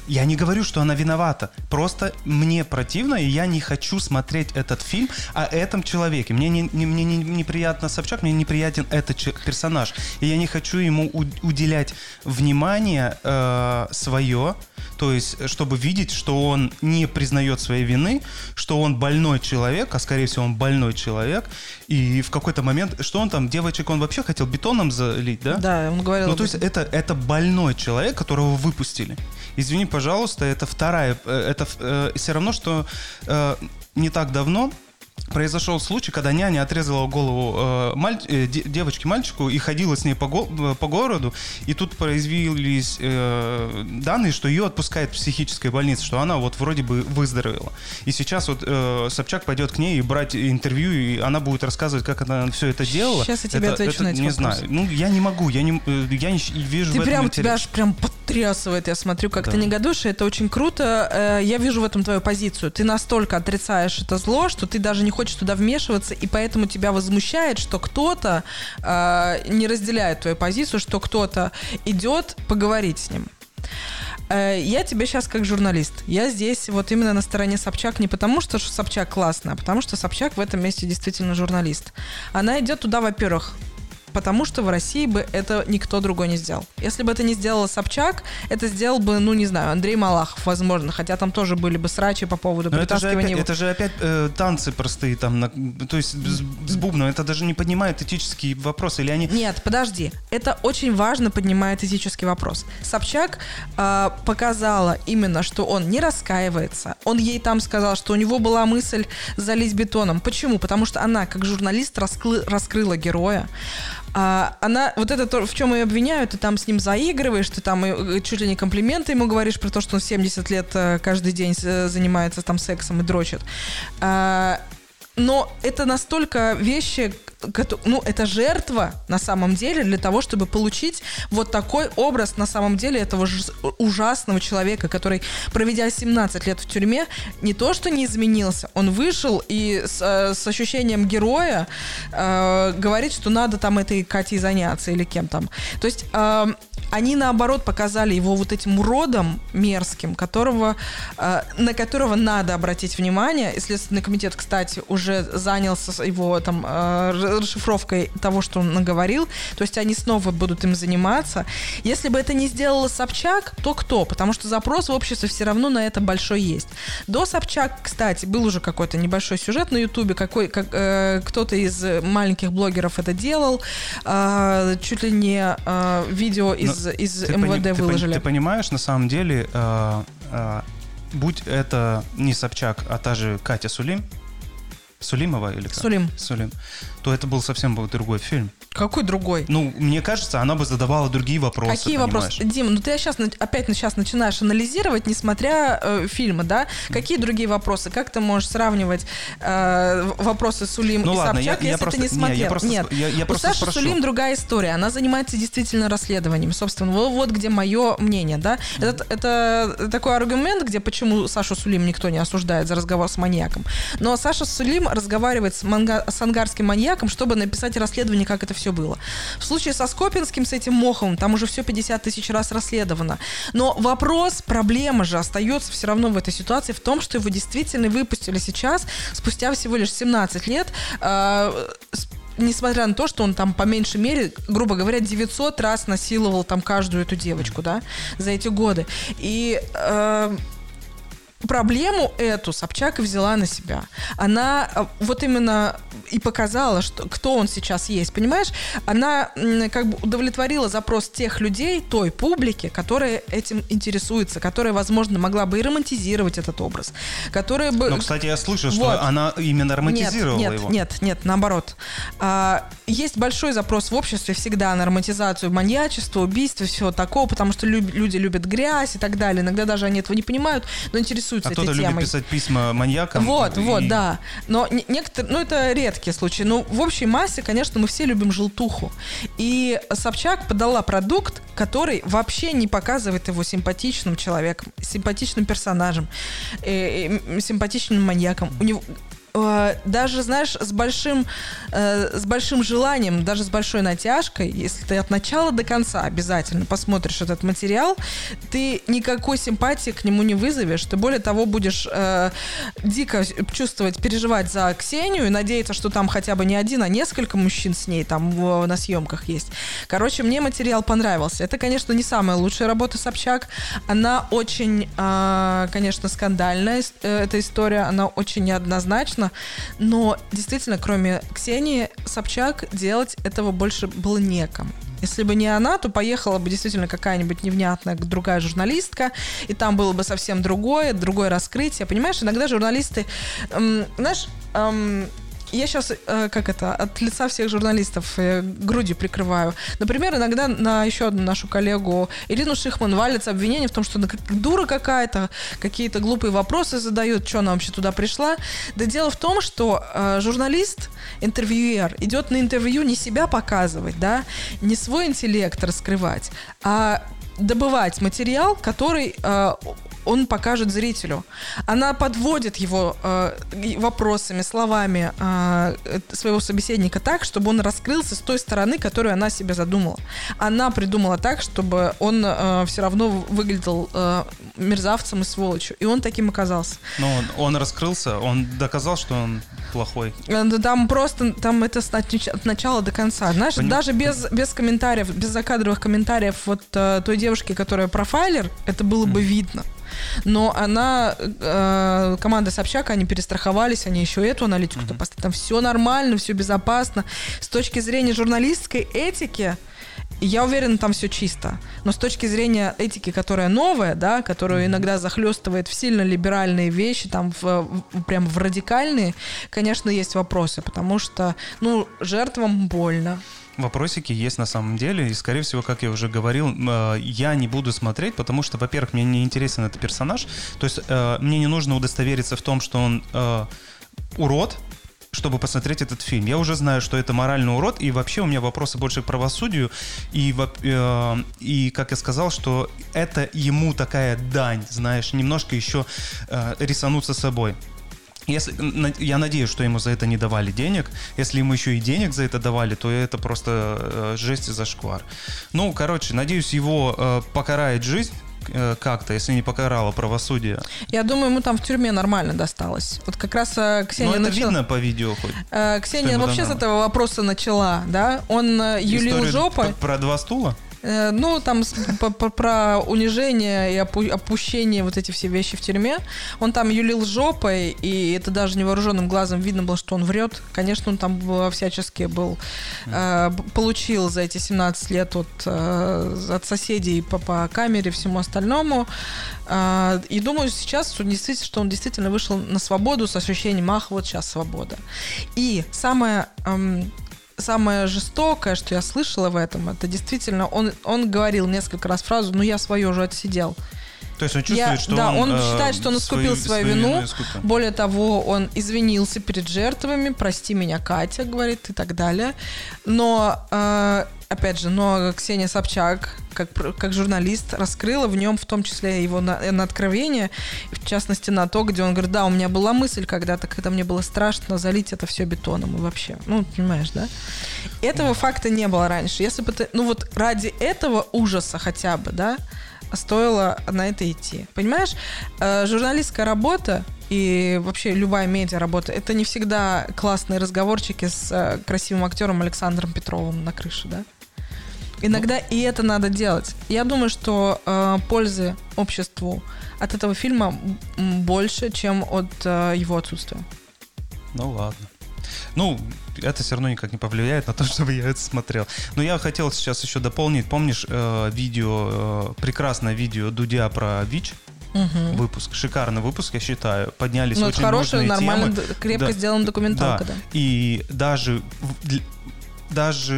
Я не говорю, что она виновата. Просто мне противно, и я не хочу смотреть этот фильм о этом человеке. Мне, не, не- мне не- неприятно Собчак, мне неприятен этот че- персонаж. И я не хочу ему у- уделять внимание э, свое, то есть, чтобы видеть, что он не признает своей вины, что он больной человек, а скорее всего он больной человек, и в какой-то момент, что он там, девочек, он вообще хотел бетоном залить, да? Да, он говорил. Ну, то есть это, это больной человек, которого выпустили. Извини, пожалуйста, это вторая... э, Это все равно, что э, не так давно произошел случай, когда няня отрезала голову э, маль- э, де- девочке мальчику и ходила с ней по, го- э, по городу, и тут произвелись э, данные, что ее отпускают в психической больнице, что она вот вроде бы выздоровела. И сейчас вот э, Собчак пойдет к ней и брать интервью, и она будет рассказывать, как она все это делала. Щас я тебе Это- отвечу это на эти Не вопросы. знаю. Ну, я не могу, я не, э, я не вижу Ты в этом прям, интерес. тебя аж прям потрясывает, я смотрю, как Да. ты негодуешь, и это очень круто. Э, Я вижу в этом твою позицию. Ты настолько отрицаешь это зло, что ты даже не хочешь туда вмешиваться, и поэтому тебя возмущает, что кто-то э, не разделяет твою позицию, что кто-то идет поговорить с ним. Э, Я тебе сейчас как журналист. Я здесь вот именно на стороне Собчак не потому, что Собчак классная, а потому что Собчак в этом месте действительно журналист. Она идет туда, во-первых, потому что в России бы это никто другой не сделал. Если бы это не сделала Собчак, это сделал бы, ну, не знаю, Андрей Малахов, возможно, хотя там тоже были бы срачи по поводу Но это же притаскивания опять, это же опять э, танцы простые там, на- то есть с, с бубном. Это даже не поднимает этические вопросы. Или они... Нет, подожди. Это очень важно поднимает этический вопрос. Собчак э, показала именно, что он не раскаивается. Он ей там сказал, что у него была мысль залить бетоном. Почему? Потому что она, как журналист, раскрыла героя. А, она, вот это то, в чем ее обвиняют, ты там с ним заигрываешь, ты там э, чуть ли не комплименты ему говоришь про то, что он 70 лет э, каждый день э, занимается там сексом и дрочит. А, но это настолько вещи, ну, это жертва на самом деле для того, чтобы получить вот такой образ на самом деле этого ужасного человека, который, проведя 17 лет в тюрьме, не то что не изменился, он вышел и с, э, с ощущением героя э, говорит, что надо там этой Катей заняться или кем там. То есть э, они наоборот показали его вот этим уродом мерзким, которого, э, на которого надо обратить внимание. И Следственный комитет, кстати, уже занялся его там э, расшифровкой того, что он наговорил. То есть они снова будут им заниматься. Если бы это не сделала Собчак, то кто? Потому что запрос в обществе все равно на это большой есть. До Собчак, кстати, был уже какой-то небольшой сюжет на Ютубе, какой, как, э, кто-то из маленьких блогеров это делал. Э, чуть ли не э, видео из, из Ты МВД ты пони- выложили. Ты, понимаешь, на самом деле, э, э, будь это не Собчак, а та же Катя Сулим, Сулимова или как? Сулим. Сулим, то это был совсем был другой фильм. Какой другой? Ну, мне кажется, она бы задавала другие вопросы. Какие понимаешь? вопросы? Дим, ну ты сейчас опять сейчас начинаешь анализировать, несмотря э, фильмы, да? Какие другие вопросы? Как ты можешь сравнивать э, вопросы Сулим Ну и ладно, я- Собчак, я если просто- ты не не, я смотрел? просто Нет, я- я у просто Саши спрошу. Сулим другая история. Она занимается действительно расследованием. Собственно, вот, вот где мое мнение, да? Это, это такой аргумент, где почему Сашу Сулим никто не осуждает за разговор с маньяком. Но Саша Сулим разговаривает с, манга- с ангарским маньяком, чтобы написать расследование, как это все было. В случае со Скопинским, с этим Моховым, там уже все 50 тысяч раз расследовано. Но вопрос, проблема же остается все равно в этой ситуации в том, что его действительно выпустили сейчас, спустя всего лишь 17 лет, э, несмотря на то, что он там по меньшей мере, грубо говоря, 900 раз насиловал там каждую эту девочку, да, за эти годы. И э, проблему эту Собчак взяла на себя. Она э, вот именно и показала, что, кто он сейчас есть, понимаешь? Она как бы удовлетворила запрос тех людей, той публики, которая этим интересуется, которая, возможно, могла бы и романтизировать этот образ, которая бы... Но, кстати, я слышал, что Вот. она именно романтизировала нет, его. Нет, нет, наоборот. А, есть большой запрос в обществе всегда на романтизацию маньячества, убийства, всего такого, потому что люди любят грязь и так далее. Иногда даже они этого не понимают, но интересуются А этой кто-то любит писать письма маньякам. Вот, и- вот, да. Но не- некоторые, ну это редкие случаи. Но в общей массе, конечно, мы все любим желтуху. И Собчак подала продукт, который вообще не показывает его симпатичным человеком, симпатичным персонажем, э, э, симпатичным маньяком. У него даже, знаешь, с большим, э, с большим желанием, даже с большой натяжкой, если ты от начала до конца обязательно посмотришь этот материал, ты никакой симпатии к нему не вызовешь. Ты более того будешь э, дико чувствовать, переживать за Ксению и надеяться, что там хотя бы не один, а несколько мужчин с ней там в- на съемках есть. Короче, мне материал понравился. Это, конечно, не самая лучшая работа Собчак. Она очень, э, конечно, скандальная, э, эта история. Она очень неоднозначна. Но действительно, кроме Ксении Собчак, делать этого больше было некому. Если бы не она, то поехала бы действительно какая-нибудь невнятная другая журналистка, и там было бы совсем другое, другое раскрытие. Понимаешь, иногда журналисты, эм, знаешь, эм, я сейчас, как это, от лица всех журналистов э, грудью прикрываю. Например, иногда на еще одну нашу коллегу Ирину Шихман валится обвинение в том, что она как дура какая-то, какие-то глупые вопросы задает, что она вообще туда пришла. Да дело в том, что э, журналист, интервьюер, идет на интервью не себя показывать, да, не свой интеллект раскрывать, а добывать материал, который э, он покажет зрителю. Она подводит его э, вопросами, словами э, э, своего собеседника так, чтобы он раскрылся с той стороны, которую она себе задумала. Она придумала так, чтобы он э, все равно выглядел э, мерзавцем и сволочью. И он таким оказался. Но он, он раскрылся, он доказал, что он плохой. Э, да Там просто, там это от начала до конца. Знаешь, Поним- даже без, без комментариев, без закадровых комментариев вот э, той девушки, которая профайлер, это было бы видно. Но она, э, команда Собчак, они перестраховались, они еще эту аналитику-то поставили. Там все нормально, все безопасно. С точки зрения журналистской этики, я уверена, там все чисто. Но с точки зрения этики, которая новая, да, которую иногда захлестывает в сильно либеральные вещи, там в, в- прям в радикальные, конечно, есть вопросы, потому что, ну, жертвам больно. Вопросики есть на самом деле, и, скорее всего, как я уже говорил, э, я не буду смотреть, потому что, во-первых, мне не интересен этот персонаж, то есть э, мне не нужно удостовериться в том, что он э, урод, чтобы посмотреть этот фильм. Я уже знаю, что это моральный урод, и вообще у меня вопросы больше к правосудию, и, и как я сказал, что это ему такая дань, знаешь, немножко еще рисануться собой. Если, я надеюсь, что ему за это не давали денег. Если ему еще и денег за это давали, то это просто э, жесть и зашквар. Ну, короче, надеюсь, его э, покарает жизнь э, как-то, если не покарало правосудие. Я думаю, ему там в тюрьме нормально досталось. Вот как раз э, Ксения Ну, это начала- видно по видео хоть. Э, Ксения вообще с этого вопроса начала, да? Он юлил Историю жопой. Про два стула? Э, Ну, там про унижение и опу- опущение, вот эти все вещи в тюрьме. Он там юлил жопой, и это даже невооруженным глазом видно было, что он врет. Конечно, он там всячески был, э, получил за эти 17 лет от, э, от соседей по, по камере и всему остальному. И думаю, сейчас что он действительно вышел на свободу с ощущением, ах, вот сейчас свобода. И самое эм, самое жестокое, что я слышала в этом, это действительно, он, он говорил несколько раз фразу, ну я свое уже отсидел. То есть он чувствует, Я- что да, он, он э, считает, что он искупил свою вину. искупил. Более того, он извинился перед жертвами, прости меня, Катя, говорит, и так далее. Но, э, опять же, но Ксения Собчак, как, как журналист, раскрыла в нем в том числе его на, на откровение, в частности на то, где он говорит, да, у меня была мысль когда-то, когда мне было страшно залить это все бетоном и вообще. Ну, понимаешь, да? Этого факта не было раньше. Если бы ты, ну вот ради этого ужаса хотя бы, да, стоило на это идти. Понимаешь, Э, журналистская работа и вообще любая медиа работа, это не всегда классные разговорчики с э, красивым актером Александром Петровым на крыше, да? Иногда и это надо делать. Я думаю, что э, пользы обществу от этого фильма больше, чем от э, его отсутствия. Ну ладно. Ну, это все равно никак не повлияет на то, [LAUGHS] чтобы я это смотрел. Но я хотел сейчас еще дополнить. Помнишь э, видео, э, прекрасное видео Дудя про ВИЧ? Мгм. Выпуск. Шикарный выпуск, я считаю. Поднялись Ну, очень хорошая, нужные нормально, темы. крепко Да. сделана документалка, да. И даже даже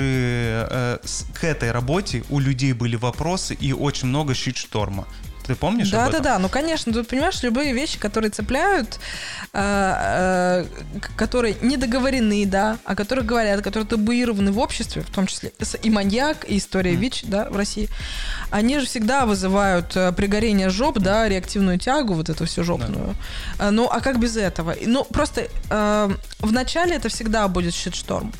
э, с- к этой работе у людей были вопросы и очень много щит-шторма. Ты помнишь Да, об да, этом? да. Ну, конечно, тут понимаешь, любые вещи, которые цепляют, э, э, которые не договорены, да, о которых говорят, которые табуированы в обществе, в том числе и маньяк, и история ВИЧ, да, в России, они же всегда вызывают э, пригорение жоп, да, реактивную тягу, вот эту всю жопную. Э, Ну, а как без этого? Ну, просто э, в начале это всегда будет щит-шторм.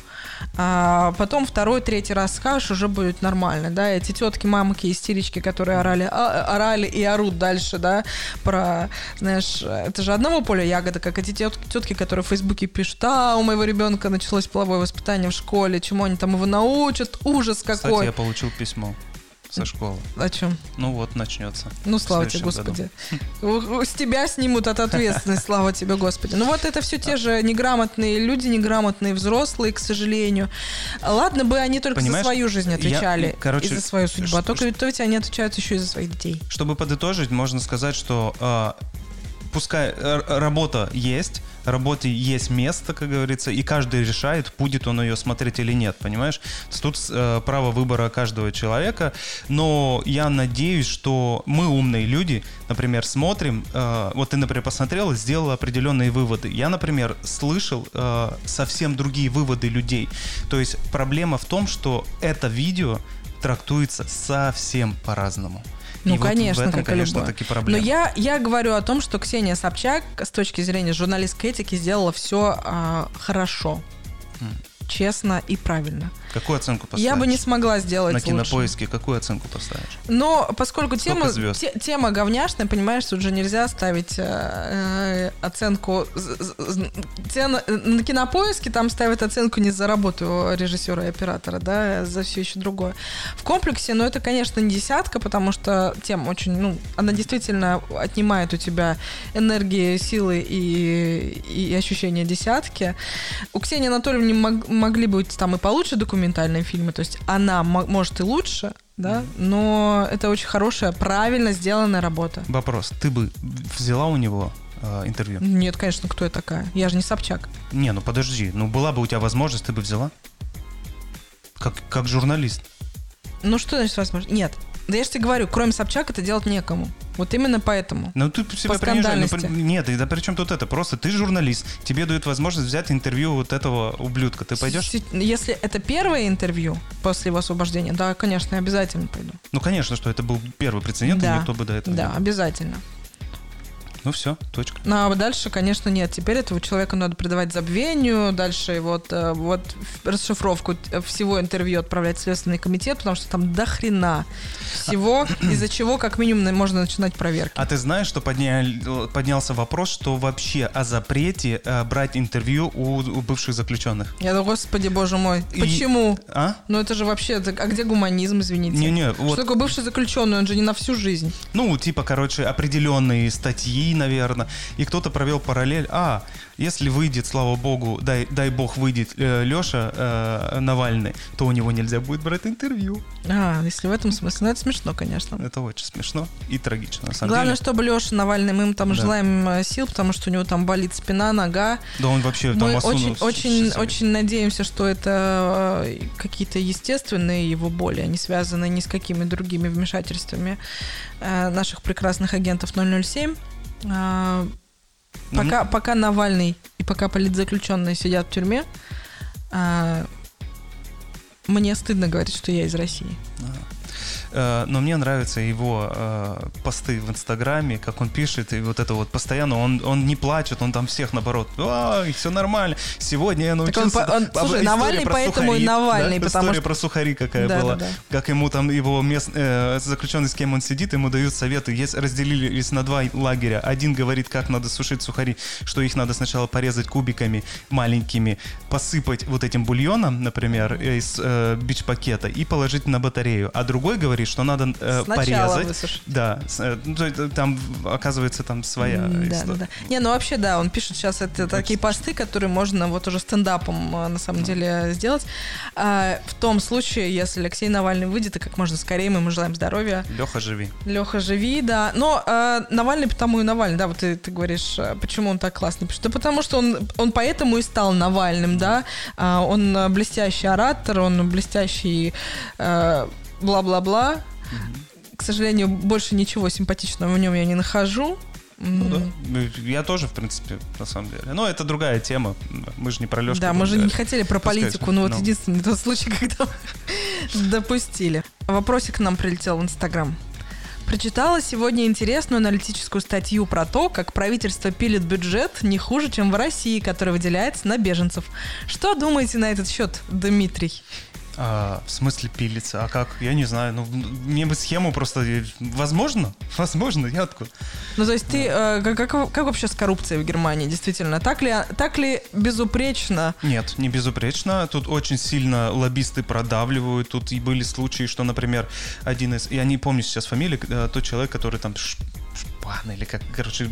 А потом второй, третий раз скажешь, уже будет нормально, да, эти тетки, мамки, истерички, которые орали, а- орали и орут дальше, да, про, знаешь, это же одного поля ягода, как эти тетки, тетки, которые в Фейсбуке пишут, а, у моего ребенка началось половое воспитание в школе, чему они там его научат, ужас Кстати, какой. я получил письмо со школы. О чем? Ну вот, начнется. Ну, слава тебе, году. Господи. [LAUGHS] У- у- С тебя снимут от ответственности, слава тебе, Господи. Ну, вот это все те же неграмотные люди, неграмотные взрослые, к сожалению. Ладно бы они только Понимаешь, за свою жизнь я, отвечали короче, и за свою судьбу, а только ведь, то ведь они отвечают еще и за своих детей. Чтобы подытожить, можно сказать, что э, пускай работа есть, работе есть место, как говорится, и каждый решает, будет он ее смотреть или нет, понимаешь? Тут э, право выбора каждого человека, но я надеюсь, что мы умные люди, например, смотрим, э, вот ты, например, посмотрел и сделал определенные выводы. Я, например, слышал э, совсем другие выводы людей. То есть проблема в том, что это видео трактуется совсем по-разному. Ну, И вот конечно, в этом, как конечно, любое. таки Но я, я говорю о том, что Ксения Собчак с точки зрения журналистской этики сделала все хорошо, честно и правильно. Какую оценку поставишь? Я бы не смогла сделать На лучше. кинопоиске какую оценку поставишь? Но поскольку Сколько тема, те- тема говняшная, понимаешь, тут же нельзя ставить э, э, оценку... на кинопоиске там ставят оценку не за работу режиссера и оператора, да, за все еще другое. В комплексе, ну, это, конечно, не десятка, потому что тема очень, ну, она действительно отнимает у тебя энергии, силы и, и ощущения десятки. У Ксении Анатольевны мог- могли быть там и получше документальные фильмы, то есть она мо- может и лучше, да, но это очень хорошая, правильно сделанная работа. Вопрос. Ты бы взяла у него э, интервью? Нет, конечно, кто я такая? Я же не Собчак. Не, ну подожди. Ну была бы у тебя возможность, ты бы взяла? Как, как журналист. Ну что значит возможно? Нет. Да я же тебе говорю, кроме Собчак это делать некому. Вот именно поэтому. Ну ты себя По принижаешь. Ну, нет, да при чем тут это? Просто ты журналист. Тебе дают возможность взять интервью вот этого ублюдка. Ты пойдешь? Если это первое интервью после его освобождения, да, конечно, я обязательно пойду. Ну, конечно, что это был первый прецедент, Да. и никто бы до этого Да, не обязательно. Ну все, точка. Ну, а дальше, конечно, нет. Теперь этого человека надо предавать забвению. Дальше вот, э, вот расшифровку всего интервью отправлять в Следственный комитет, потому что там до хрена всего, из-за чего как минимум можно начинать проверки. А ты знаешь, что подня- поднялся вопрос, что вообще о запрете э, брать интервью у, у бывших заключенных? Я думаю, господи, боже мой, И- почему? А? Ну это же вообще, а где гуманизм, извините? Не-не, Что вот, такое бывший заключенный? Он же не на всю жизнь. ну, типа, короче, определенные статьи России, наверное. И кто-то провел параллель. А, если выйдет, слава богу, дай, дай бог выйдет э, Леша э, Навальный, то у него нельзя будет брать интервью. А, если в этом смысле. Ну, это смешно, конечно. Это очень смешно и трагично, на самом Главное, деле. чтобы Леша Навальный, мы ему там Да. желаем э, сил, потому что у него там болит спина, нога. Да он вообще там Мы осунулся очень, очень, очень надеемся, что это э, какие-то естественные его боли, они связаны ни с какими другими вмешательствами э, наших прекрасных агентов 007. А, Ну, Пока, пока Навальный и пока политзаключенные сидят в тюрьме, а, мне стыдно говорить, что я из России. Э, Но мне нравятся его э, посты в Инстаграме, как он пишет, и вот это вот постоянно, он, он не плачет, он там всех наоборот, ой, все нормально, сегодня я научился... он по- он- Об- слушай, Навальный поэтому и сухари, Навальный, да? потому История что- про сухари какая Да, была, да, да. как ему там его мест, э, заключенный, с кем он сидит, ему дают советы, есть, разделились на два лагеря, один говорит, как надо сушить сухари, что их надо сначала порезать кубиками маленькими, посыпать вот этим бульоном, например, э, из э, бич-пакета и положить на батарею, а другой говорит, что надо э, Сначала порезать. высушить. Да, э, ну, есть там оказывается там своя Да, история. да, да. Не, ну вообще, да, он пишет сейчас это такие посты, которые можно вот уже стендапом а, на самом деле сделать. А, в том случае, если Алексей Навальный выйдет, и как можно скорее, мы ему желаем здоровья. Леха, живи. Леха, живи, да. Но а, Навальный потому и Навальный, да, вот ты, ты говоришь, почему он так классно пишет. Да потому что он, он поэтому и стал Навальным, да. А, он блестящий оратор, он блестящий бла-бла-бла. К сожалению, больше ничего симпатичного в нем я не нахожу. Ну да. Ну, Я тоже, в принципе, на самом деле. Но это другая тема. Мы же не про Лешку. Да, мы же не хотели про политику, но вот ну. единственный тот случай, [LAUGHS] когда допустили. Вопросик к нам прилетел в Инстаграм. Прочитала сегодня интересную аналитическую статью про то, как правительство пилит бюджет не хуже, чем в России, который выделяется на беженцев. Что думаете на этот счет, Дмитрий? А, в смысле пилится? А как? Я не знаю. Ну, мне бы схему просто... э, Возможно? [LAUGHS] Возможно. Я откуда? Ну, то есть ты, э, как, как- как вообще с коррупцией в Германии, действительно? Так ли, так ли безупречно? Нет, не безупречно. Тут очень сильно лоббисты продавливают. Тут и были случаи, что, например, один из... Я не помню сейчас фамилию, э, тот человек, который там... Шпан или как, короче,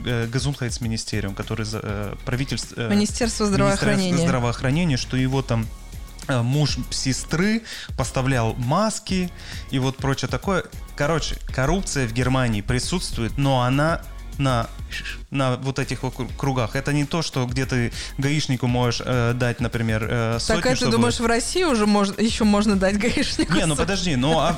Газунхайцминистериум, который за э, правительство... э, Министерство Министерство здравоохранения. здравоохранения, что его там э, муж сестры поставлял маски и вот прочее такое. Короче, коррупция в Германии присутствует, но она на, на вот этих вот кругах. Это не то, что где ты гаишнику можешь э, дать, например, э, сотню, Так а ты чтобы- думаешь, в России уже можно, еще можно дать гаишнику? Не, ну подожди, ну а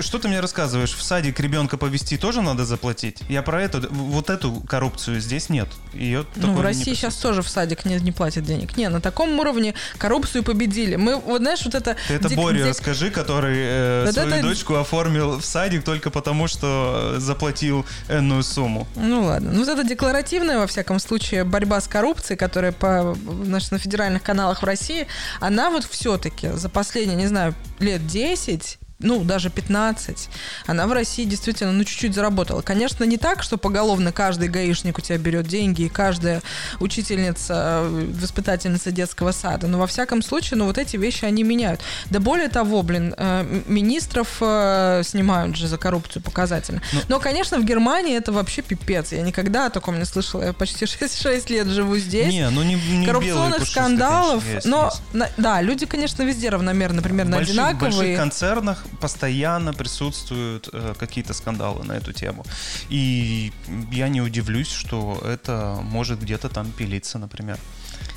что ты мне рассказываешь? В садик ребенка повести тоже надо заплатить? Я про эту, вот эту коррупцию здесь нет. Ее Ну, в России сейчас тоже в садик не, не платят денег. Не, на таком уровне коррупцию победили. Мы, вот знаешь, вот это... Ты это дик- Боря дик- расскажи, который э, Вот свою это- дочку оформил в садик только потому, что заплатил энную сумму. Ну ладно. Ну, это декларативная, во всяком случае, борьба с коррупцией, которая по, значит, на федеральных каналах в России, она вот все-таки за последние, не знаю, лет 10 ну, даже 15, она в России действительно, ну, чуть-чуть заработала. Конечно, не так, что поголовно каждый гаишник у тебя берет деньги, и каждая учительница, э, воспитательница детского сада, но во всяком случае, ну, вот эти вещи, они меняют. Да более того, блин, э, министров э, снимают же за коррупцию показательно. Ну- Но, конечно, в Германии это вообще пипец. Я никогда о таком не слышала. Я почти [LAUGHS] 6, 6 лет живу здесь. Не, ну не, не белые Коррупционных пушистые, скандалов, конечно, есть, но есть. да, люди, конечно, везде равномерно, примерно в больших, одинаковые. больших концернах постоянно присутствуют э, какие-то скандалы на эту тему. И я не удивлюсь, что это может где-то там пилиться, например.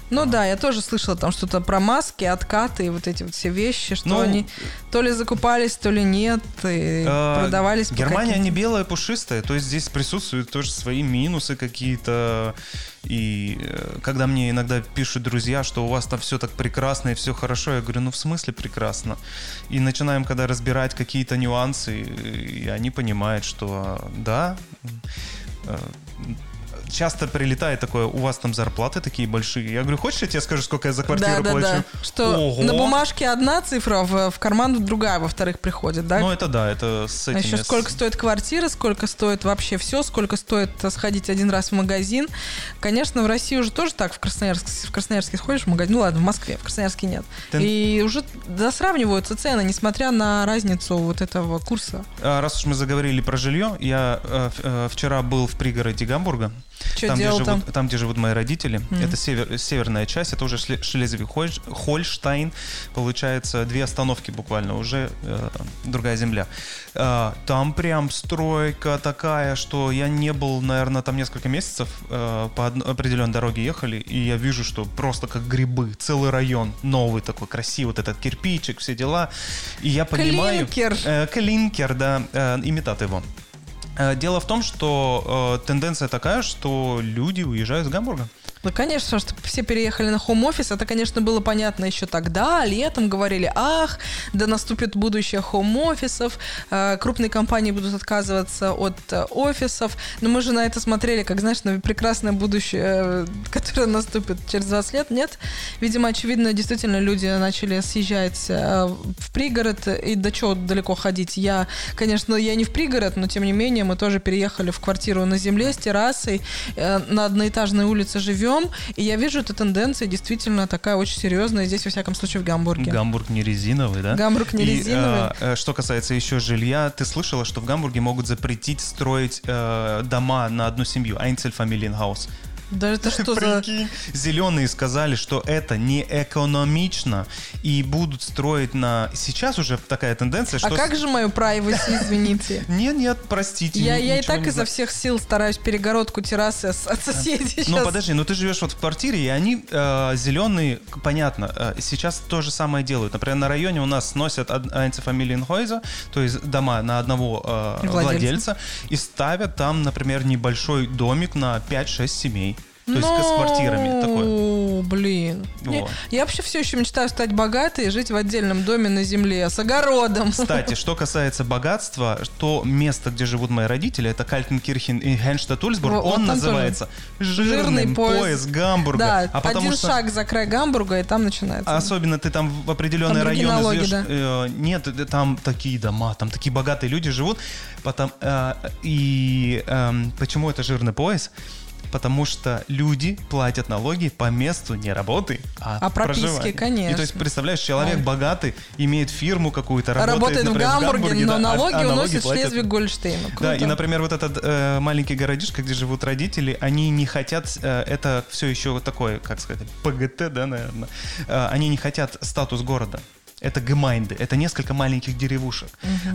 Ну да, я тоже слышала там что-то про маски, откаты и вот эти вот все вещи, что Ну, они то ли закупались, то ли нет, и Э, продавались Германия не белая пушистая, то есть здесь присутствуют тоже свои минусы какие-то. И э, когда мне иногда пишут друзья, что у вас там все так прекрасно и все хорошо, я говорю, ну в смысле прекрасно? И начинаем когда разбирать какие-то нюансы, и они понимают, что да, э, часто прилетает такое, у вас там зарплаты такие большие. Я говорю, хочешь, я тебе скажу, сколько я за квартиру да, да, плачу? да. Что Ого. на бумажке одна цифра, в, в карман другая, во-вторых, приходит, да? Ну это да, это с А этими... еще с- сколько стоит квартира, сколько стоит вообще все, сколько стоит сходить один раз в магазин. Конечно, в России уже тоже так, в Красноярске, в Красноярске сходишь в магазин, ну ладно, в Москве, в Красноярске нет. Ты- И уже да, сравниваются цены, несмотря на разницу вот этого курса. А, Раз уж мы заговорили про жилье, я э, э, вчера был в пригороде Гамбурга, Что там, где живут, там? там, где живут мои родители. Мгм. Это север, северная часть, это уже Шле- Шлезвиг-Хольштайн. Получается, две остановки буквально, уже э, другая земля. Э, там прям стройка такая, что я не был, наверное, там несколько месяцев. э, по одно- определенной дороге ехали, и я вижу, что просто как грибы, целый район новый такой, красивый, вот этот кирпичик, все дела. И я понимаю... Клинкер. Э, клинкер, да, э, имитат его. Э, Дело в том, что э, тенденция такая, что люди уезжают из Гамбурга. Ну, конечно, что все переехали на хоум-офис. Это, конечно, было понятно еще тогда. Летом говорили, ах, да наступит будущее хоум-офисов, э, крупные компании будут отказываться от э, офисов. Но мы же на это смотрели, как, знаешь, на прекрасное будущее, э, которое наступит через 20 лет. Нет. Видимо, очевидно, действительно люди начали съезжать в пригород. И до чего далеко ходить? Я, конечно, я не в пригород, но тем не менее мы тоже переехали в квартиру на земле с террасой. на одноэтажной улице живем. И я вижу, эта тенденция действительно такая очень серьезная здесь, во всяком случае, в Гамбурге. Гамбург не резиновый, да? Гамбург не И, резиновый. э, э, что касается еще жилья, ты слышала, что в Гамбурге могут запретить строить э, дома на одну семью, Einzelfamilienhaus. Да это что за... Зеленые сказали, что это не экономично и будут строить на... Сейчас уже такая тенденция, что... А как же мою privacy, извините? [LAUGHS] Нет, нет, простите. Я, я и так изо всех сил стараюсь перегородку террасы с- от соседей Ну подожди, ну ты живешь вот в квартире, и они э, зеленые, понятно, э, сейчас то же самое делают. Например, на районе у нас сносят Einzelfamilienhäuser, то есть дома на одного э, владельца, и ставят там, например, небольшой домик на 5-6 семей. То есть ну, с квартирами такое. блин. Вот. Я вообще все еще мечтаю стать богатой и жить в отдельном доме на земле с огородом. Кстати, что касается богатства, то место, где живут мои родители, это Кальтенкирхен и Хенштадт-Ульсбург, вот он называется жирный, пояс. Гамбурга. Да, а один шаг за край Гамбурга, и там начинается. Особенно ты там в определенные районы живешь, э, нет, э, там такие дома, там такие богатые люди живут. Потом, э, и эм, почему это жирный пояс? Потому что люди платят налоги по месту не работы, а, А прописке, проживания. И конечно. то есть, представляешь, человек Ай. богатый, имеет фирму какую-то, работает, Работает в например, Гамбурге, но да, а- налоги а уносит платят- Шлезвиг-Гольштейну. Да, и, например, вот этот э, маленький городишко, где живут родители, они не хотят, э, это все еще вот такое, как сказать, ПГТ, да, наверное, Э, они не хотят статус города. Это гемайнды, это несколько маленьких деревушек.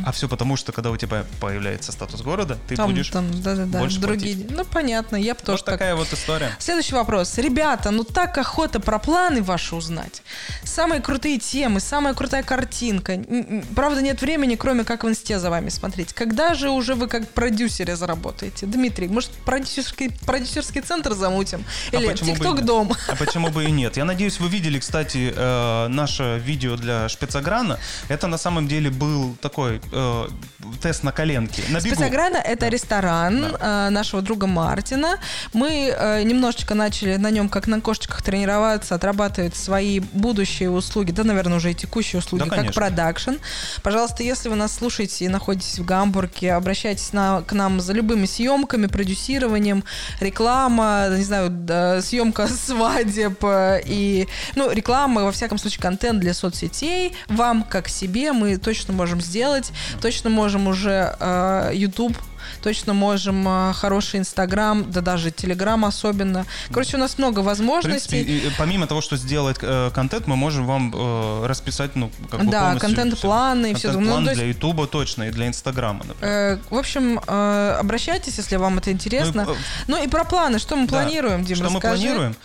А все потому, что когда у тебя появляется статус города, ты там, будешь... там, да-да-да, больше другие. Ну, понятно, я бы тоже Вот так такая вот история. Следующий вопрос. Ребята, ну так охота про планы ваши узнать. Самые крутые темы, самая крутая картинка. Правда, нет времени, кроме как в инсте за вами смотреть. Когда же уже вы как продюсеры заработаете? Дмитрий, может, продюсерский, продюсерский центр замутим? А Или ТикТок дом? А почему бы и нет? Я надеюсь, вы видели, кстати, э, наше видео для Шпицограна. Это на самом деле был такой э, тест на коленке. На бегу. Спецограда — это ресторан э, нашего друга Мартина. Мы э, немножечко начали на нем, как на кошечках, тренироваться, отрабатывать свои будущие услуги, да, наверное, уже и текущие услуги, Да, как продакшн. Пожалуйста, если вы нас слушаете и находитесь в Гамбурге, обращайтесь на, к нам за любыми съемками, продюсированием, реклама, не знаю, да, съемка [LAUGHS] свадеб э, и, ну, реклама, во всяком случае, контент для соцсетей. Вам, как себе, мы точно можем сделать, точно можем уже э, YouTube точно можем э, хороший Инстаграм, да даже Телеграм особенно. Короче, у нас много В возможностей. принципе, и, помимо того, что сделать э, контент, мы можем вам э, расписать, ну, как бы Да, контент-планы и всё. Контент-план Ну, для Ютуба точно и для Инстаграма, например. Э, в общем, э, обращайтесь, если вам это интересно. Ну, э, Ну и про планы. Что мы да. планируем, Дим, Что мы расскажи. планируем?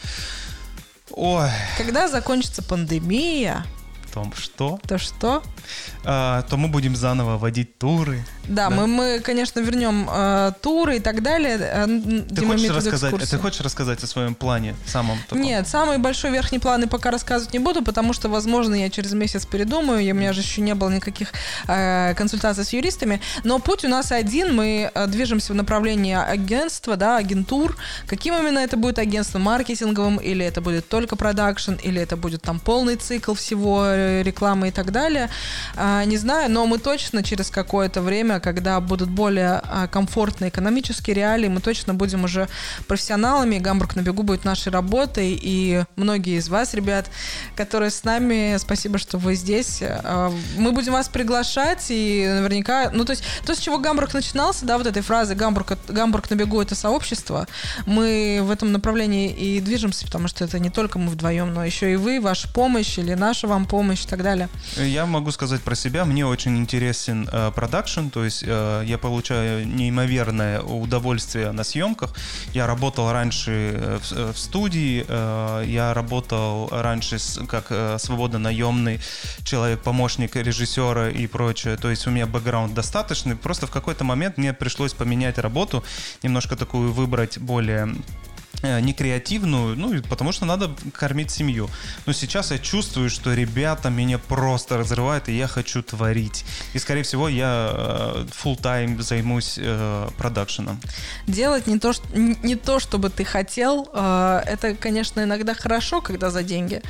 Ой, Когда закончится пандемия, том что? то что? А, то мы будем заново водить туры. Да, Да. Мы, мы, конечно, вернем э, туры и так далее. Э, Ты Дима хочешь, рассказать, экскурсии. ты хочешь рассказать о своем плане самом таком? Нет, самый большой верхний планы пока рассказывать не буду, потому что, возможно, я через месяц передумаю. и У меня же еще не было никаких э, консультаций с юристами. Но путь у нас один. Мы э, движемся в направлении агентства, да, агентур. Каким именно это будет агентство? Маркетинговым? Или это будет только продакшн? Или это будет там полный цикл всего, э, рекламы и так далее? А, не знаю, но мы точно через какое-то время когда будут более а, комфортные экономические реалии, мы точно будем уже профессионалами. Гамбург на бегу будет нашей работой. И многие из вас, ребят, которые с нами, спасибо, что вы здесь. А, мы будем вас приглашать и наверняка... Ну, то есть то, с чего Гамбург начинался, да, вот этой фразы «Гамбург, Гамбург на бегу» — это сообщество. Мы в этом направлении и движемся, потому что это не только мы вдвоем, но еще и вы, ваша помощь или наша вам помощь и так далее. Я могу сказать про себя. Мне очень интересен э, продакшн, то есть э, я получаю неимоверное удовольствие на съемках. Я работал раньше э, в, э, в студии, э, я работал раньше с, как э, свободно наемный человек, помощник режиссера и прочее. То есть у меня бэкграунд достаточный. Просто в какой-то момент мне пришлось поменять работу, немножко такую выбрать более не креативную, ну, потому что надо кормить семью. Но сейчас я чувствую, что ребята меня просто разрывают, и я хочу творить. И, скорее всего, я э, full time займусь э, продакшеном. Делать не то, что, не то, чтобы ты хотел, э, это, конечно, иногда хорошо, когда за деньги,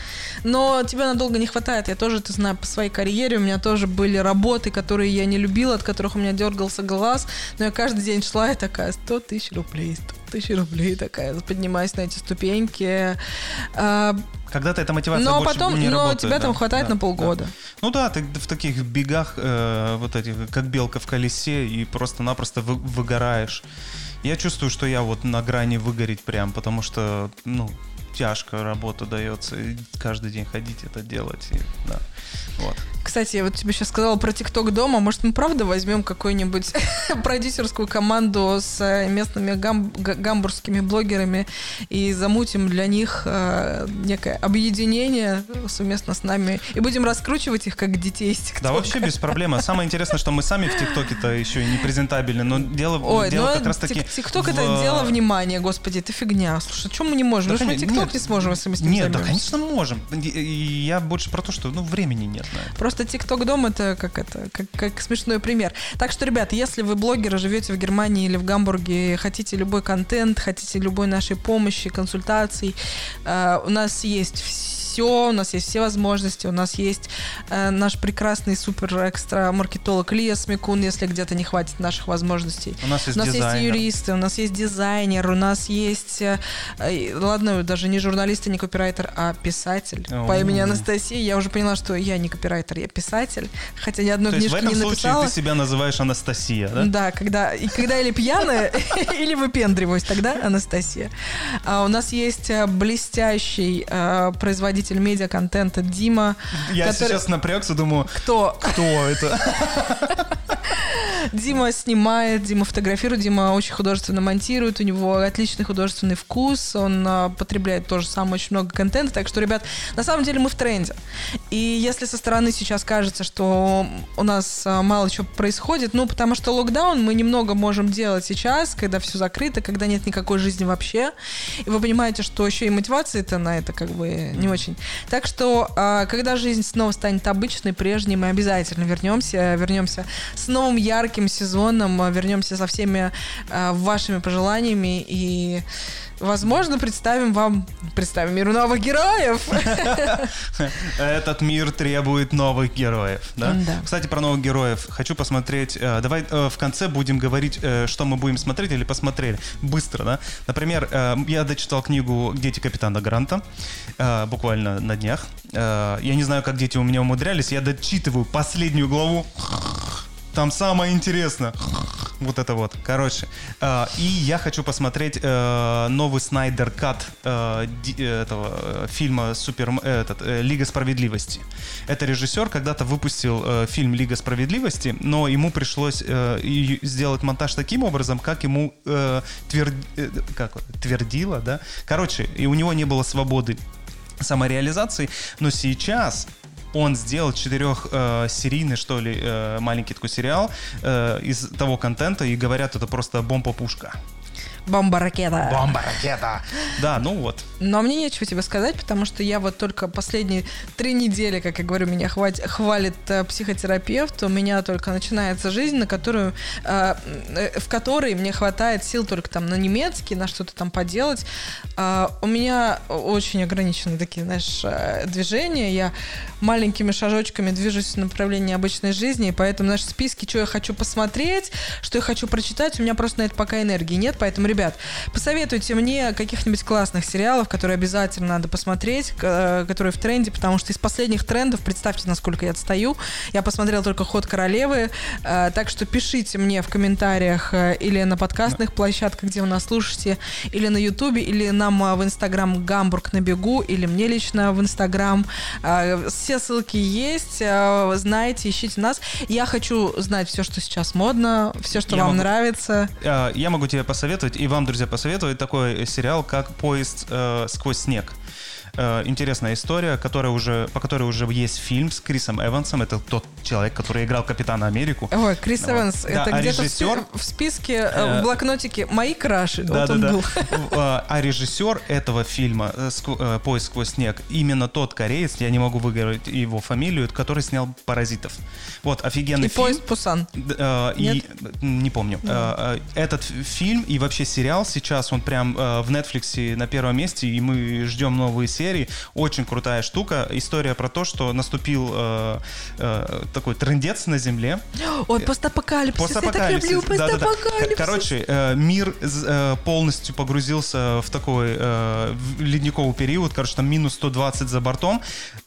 но тебя надолго не хватает. Я тоже, ты знаешь, по своей карьере у меня тоже были работы, которые я не любила, от которых у меня дергался глаз, но я каждый день шла и такая, 100 тысяч рублей, 100 тысяч рублей такая, поднимаясь на эти ступеньки. А, Когда-то эта мотивация но больше потом, не но работает. тебя да, там хватает да, на полгода. Да. Ну да, ты в таких бегах, э, вот этих, как белка в колесе, и просто-напросто вы, выгораешь. Я чувствую, что я вот на грани выгореть прям, потому что, ну, тяжко работа дается, и каждый день ходить это делать, и, да, вот. Кстати, я вот тебе сейчас сказала про ТикТок дома. Может, мы правда возьмем какую-нибудь [LAUGHS] продюсерскую команду с э, местными гам- гамбургскими блогерами и замутим для них э, некое объединение совместно с нами и будем раскручивать их как детей из ТикТока. Да, вообще без проблем. Самое интересное, что мы сами в ТикТоке-то еще и не презентабельны, но дело, Ой, дело ну, как раз таки... ТикТок в... это дело внимания, господи, это фигня. Слушай, чем мы не можем? Да, мы ТикТок не сможем, если мы с ним Нет, да, конечно, можем. Я больше про то, что ну, времени нет на это. Просто ТикТок дом это как это, как, как смешной пример. Так что, ребята, если вы блогеры, живете в Германии или в Гамбурге, хотите любой контент, хотите любой нашей помощи, консультаций, э, у нас есть все все, у нас есть все возможности, у нас есть э, наш прекрасный супер-экстра маркетолог Лия Смекун, если где-то не хватит наших возможностей. У нас есть У нас дизайнер. есть юристы, у нас есть дизайнер, у нас есть, э, э, ладно, даже не журналист и не копирайтер, а писатель О. по имени Анастасия. Я уже поняла, что я не копирайтер, я писатель, хотя ни одной То есть в книжки этом не случае написала. ты себя называешь Анастасия, да? Да, когда, и когда или пьяная, [LAUGHS] или выпендриваюсь, тогда Анастасия. А у нас есть э, блестящий э, производитель медиа-контента Дима. Я который- сейчас напрягся, думаю, Кто? кто это? [LAUGHS] Дима снимает, Дима фотографирует, Дима очень художественно монтирует, у него отличный художественный вкус, он а, потребляет тоже сам очень много контента, так что, ребят, на самом деле мы в тренде. И если со стороны сейчас кажется, что у нас а, мало чего происходит, ну, потому что локдаун мы немного можем делать сейчас, когда все закрыто, когда нет никакой жизни вообще, и вы понимаете, что еще и мотивации-то на это как бы не очень. Так что, а, когда жизнь снова станет обычной, прежней, мы обязательно вернемся, вернемся с новым ярким сезоном, а, вернемся со всеми а, вашими пожеланиями и Возможно, представим вам, представим миру новых героев. [LAUGHS] Этот мир требует новых героев, да? Да. Кстати, про новых героев. Хочу посмотреть. э, Давай э, в конце будем говорить, э, что мы будем смотреть или посмотрели. Быстро, да? Например, э, я дочитал книгу «Дети капитана Гранта» э, буквально на днях. Э, Я не знаю, как дети у меня умудрялись. Я дочитываю последнюю главу. Там самое интересное. Вот это вот. Короче. э, и я хочу посмотреть э, новый Снайдер Кат э, этого фильма Супер этот, Лига справедливости. Это режиссер когда-то выпустил фильм Лига справедливости, но ему пришлось сделать монтаж таким образом, как ему твер- э, как, твердило, да. Короче, и у него не было свободы самореализации, но сейчас он сделал четырехсерийный, что ли, э, маленький такой сериал э, из того контента, и говорят, это просто бомба-пушка. Бомба-ракета. Бомба-ракета. Да, ну вот. Но мне нечего тебе сказать, потому что я вот только последние три недели, как я говорю, меня хватит, хвалит э, психотерапевт. У меня только начинается жизнь, на которую, э, э, в которой мне хватает сил только там на немецкий, на что-то там поделать. Э, у меня очень ограниченные такие, знаешь, э, движения. Я маленькими шажочками движусь в направлении обычной жизни, и поэтому, знаешь, списки, что я хочу посмотреть, что я хочу прочитать, у меня просто на это пока энергии нет. Поэтому, ребят, посоветуйте мне каких-нибудь классных сериалов, которые обязательно надо посмотреть, э, которые в тренде, потому что из последних трендов, представьте, насколько я отстаю, я посмотрела только «Ход королевы», э, так что пишите мне в комментариях э, или на подкастных площадках, где вы нас слушаете, или на ютубе, или нам в инстаграм «Гамбург на бегу», или мне лично в инстаграм. Все ссылки есть, знаете, ищите нас. Я хочу знать все, что сейчас модно, все, что я вам могу, нравится. Я могу тебе посоветовать, и вам, друзья, посоветовать такой сериал, как «Поезд сквозь снег». Э, интересная история, которая уже, по которой уже есть фильм с Крисом Эвансом. Это тот человек, который играл Капитана Америку. Ой, Крис вот. Эванс. Да, это а где-то режиссер... в, списке, э, э, в блокнотике «Мои краши». Да, вот да, он да. был. А, режиссер этого фильма «Поезд сквозь снег» именно тот кореец, я не могу выговорить его фамилию, который снял «Паразитов». Вот, офигенный и фильм. «Поезд Пусан». И, не помню. Да. Этот фильм и вообще сериал сейчас, он прям в Netflix на первом месте, и мы ждем новые серии серии. Очень крутая штука. История про то, что наступил э, э, такой трендец на Земле. Ой, постапокалипсис. постапокалипсис. Я так люблю постапокалипсис. Да, да. Короче, э, мир э, полностью погрузился в такой э, в ледниковый период. Короче, там минус 120 за бортом.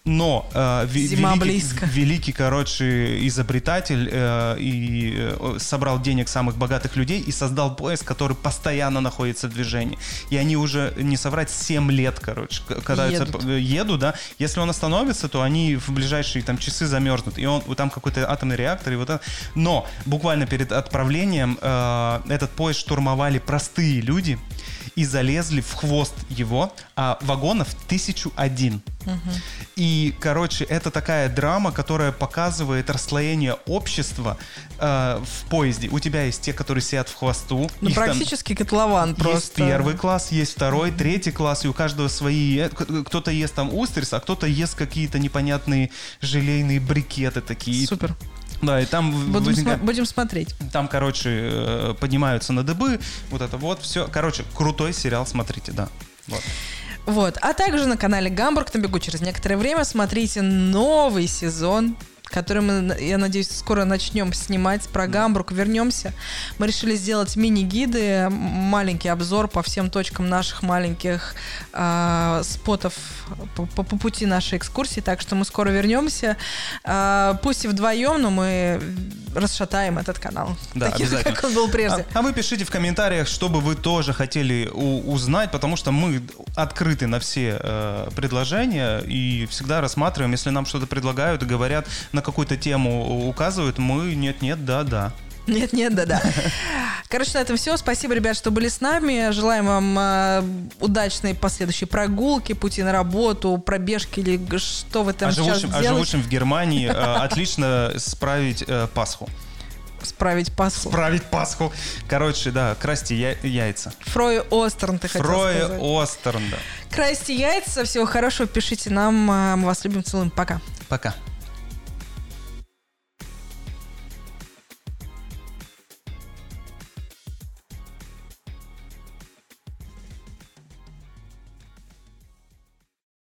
Но э, Зима великий, близко. великий, короче, изобретатель э, и э, собрал денег самых богатых людей и создал поезд, который постоянно находится в движении. И они уже, не соврать, 7 лет, короче, когда едут. едут, да. Если он остановится, то они в ближайшие там часы замерзнут. И он там какой-то атомный реактор и вот это. Но буквально перед отправлением э, этот поезд штурмовали простые люди и залезли в хвост его, а вагонов тысячу один. И, короче, это такая драма, которая показывает расслоение общества э, в поезде. У тебя есть те, которые сидят в хвосту. Ну, практически там, котлован просто. Есть первый класс, есть второй, третий класс, и у каждого свои... Э, кто-то ест там устриц, а кто-то ест какие-то непонятные желейные брикеты такие. Супер. Да, и там... Будем, возникает, см- будем смотреть. Там, короче, э, поднимаются на дыбы, вот это вот, все. Короче, крутой сериал, смотрите, да. Вот. Вот. А также на канале Гамбург на бегу через некоторое время смотрите новый сезон который мы, я надеюсь, скоро начнем снимать про Гамбург. Вернемся. Мы решили сделать мини-гиды, маленький обзор по всем точкам наших маленьких э, спотов по, по, по пути нашей экскурсии. Так что мы скоро вернемся. Э, пусть и вдвоем, но мы расшатаем этот канал. Да, таким, обязательно. [LAUGHS] как он был прежде. А, а вы пишите в комментариях, что бы вы тоже хотели у, узнать, потому что мы открыты на все э, предложения и всегда рассматриваем, если нам что-то предлагают и говорят, на какую-то тему указывают, мы нет-нет, да-да. Нет, нет, да, да. [LAUGHS] Короче, на этом все. Спасибо, ребят, что были с нами. Желаем вам э, удачной последующей прогулки, пути на работу, пробежки или что вы там а сейчас живущим. А живущим в Германии э, [LAUGHS] отлично справить э, Пасху. Справить Пасху. Справить Пасху. Короче, да, красьте я- яйца. Фрой Остерн, ты хотел Фрой сказать. Остерн, да. Красьте яйца. Всего хорошего. Пишите нам. Мы вас любим, целуем. Пока. Пока.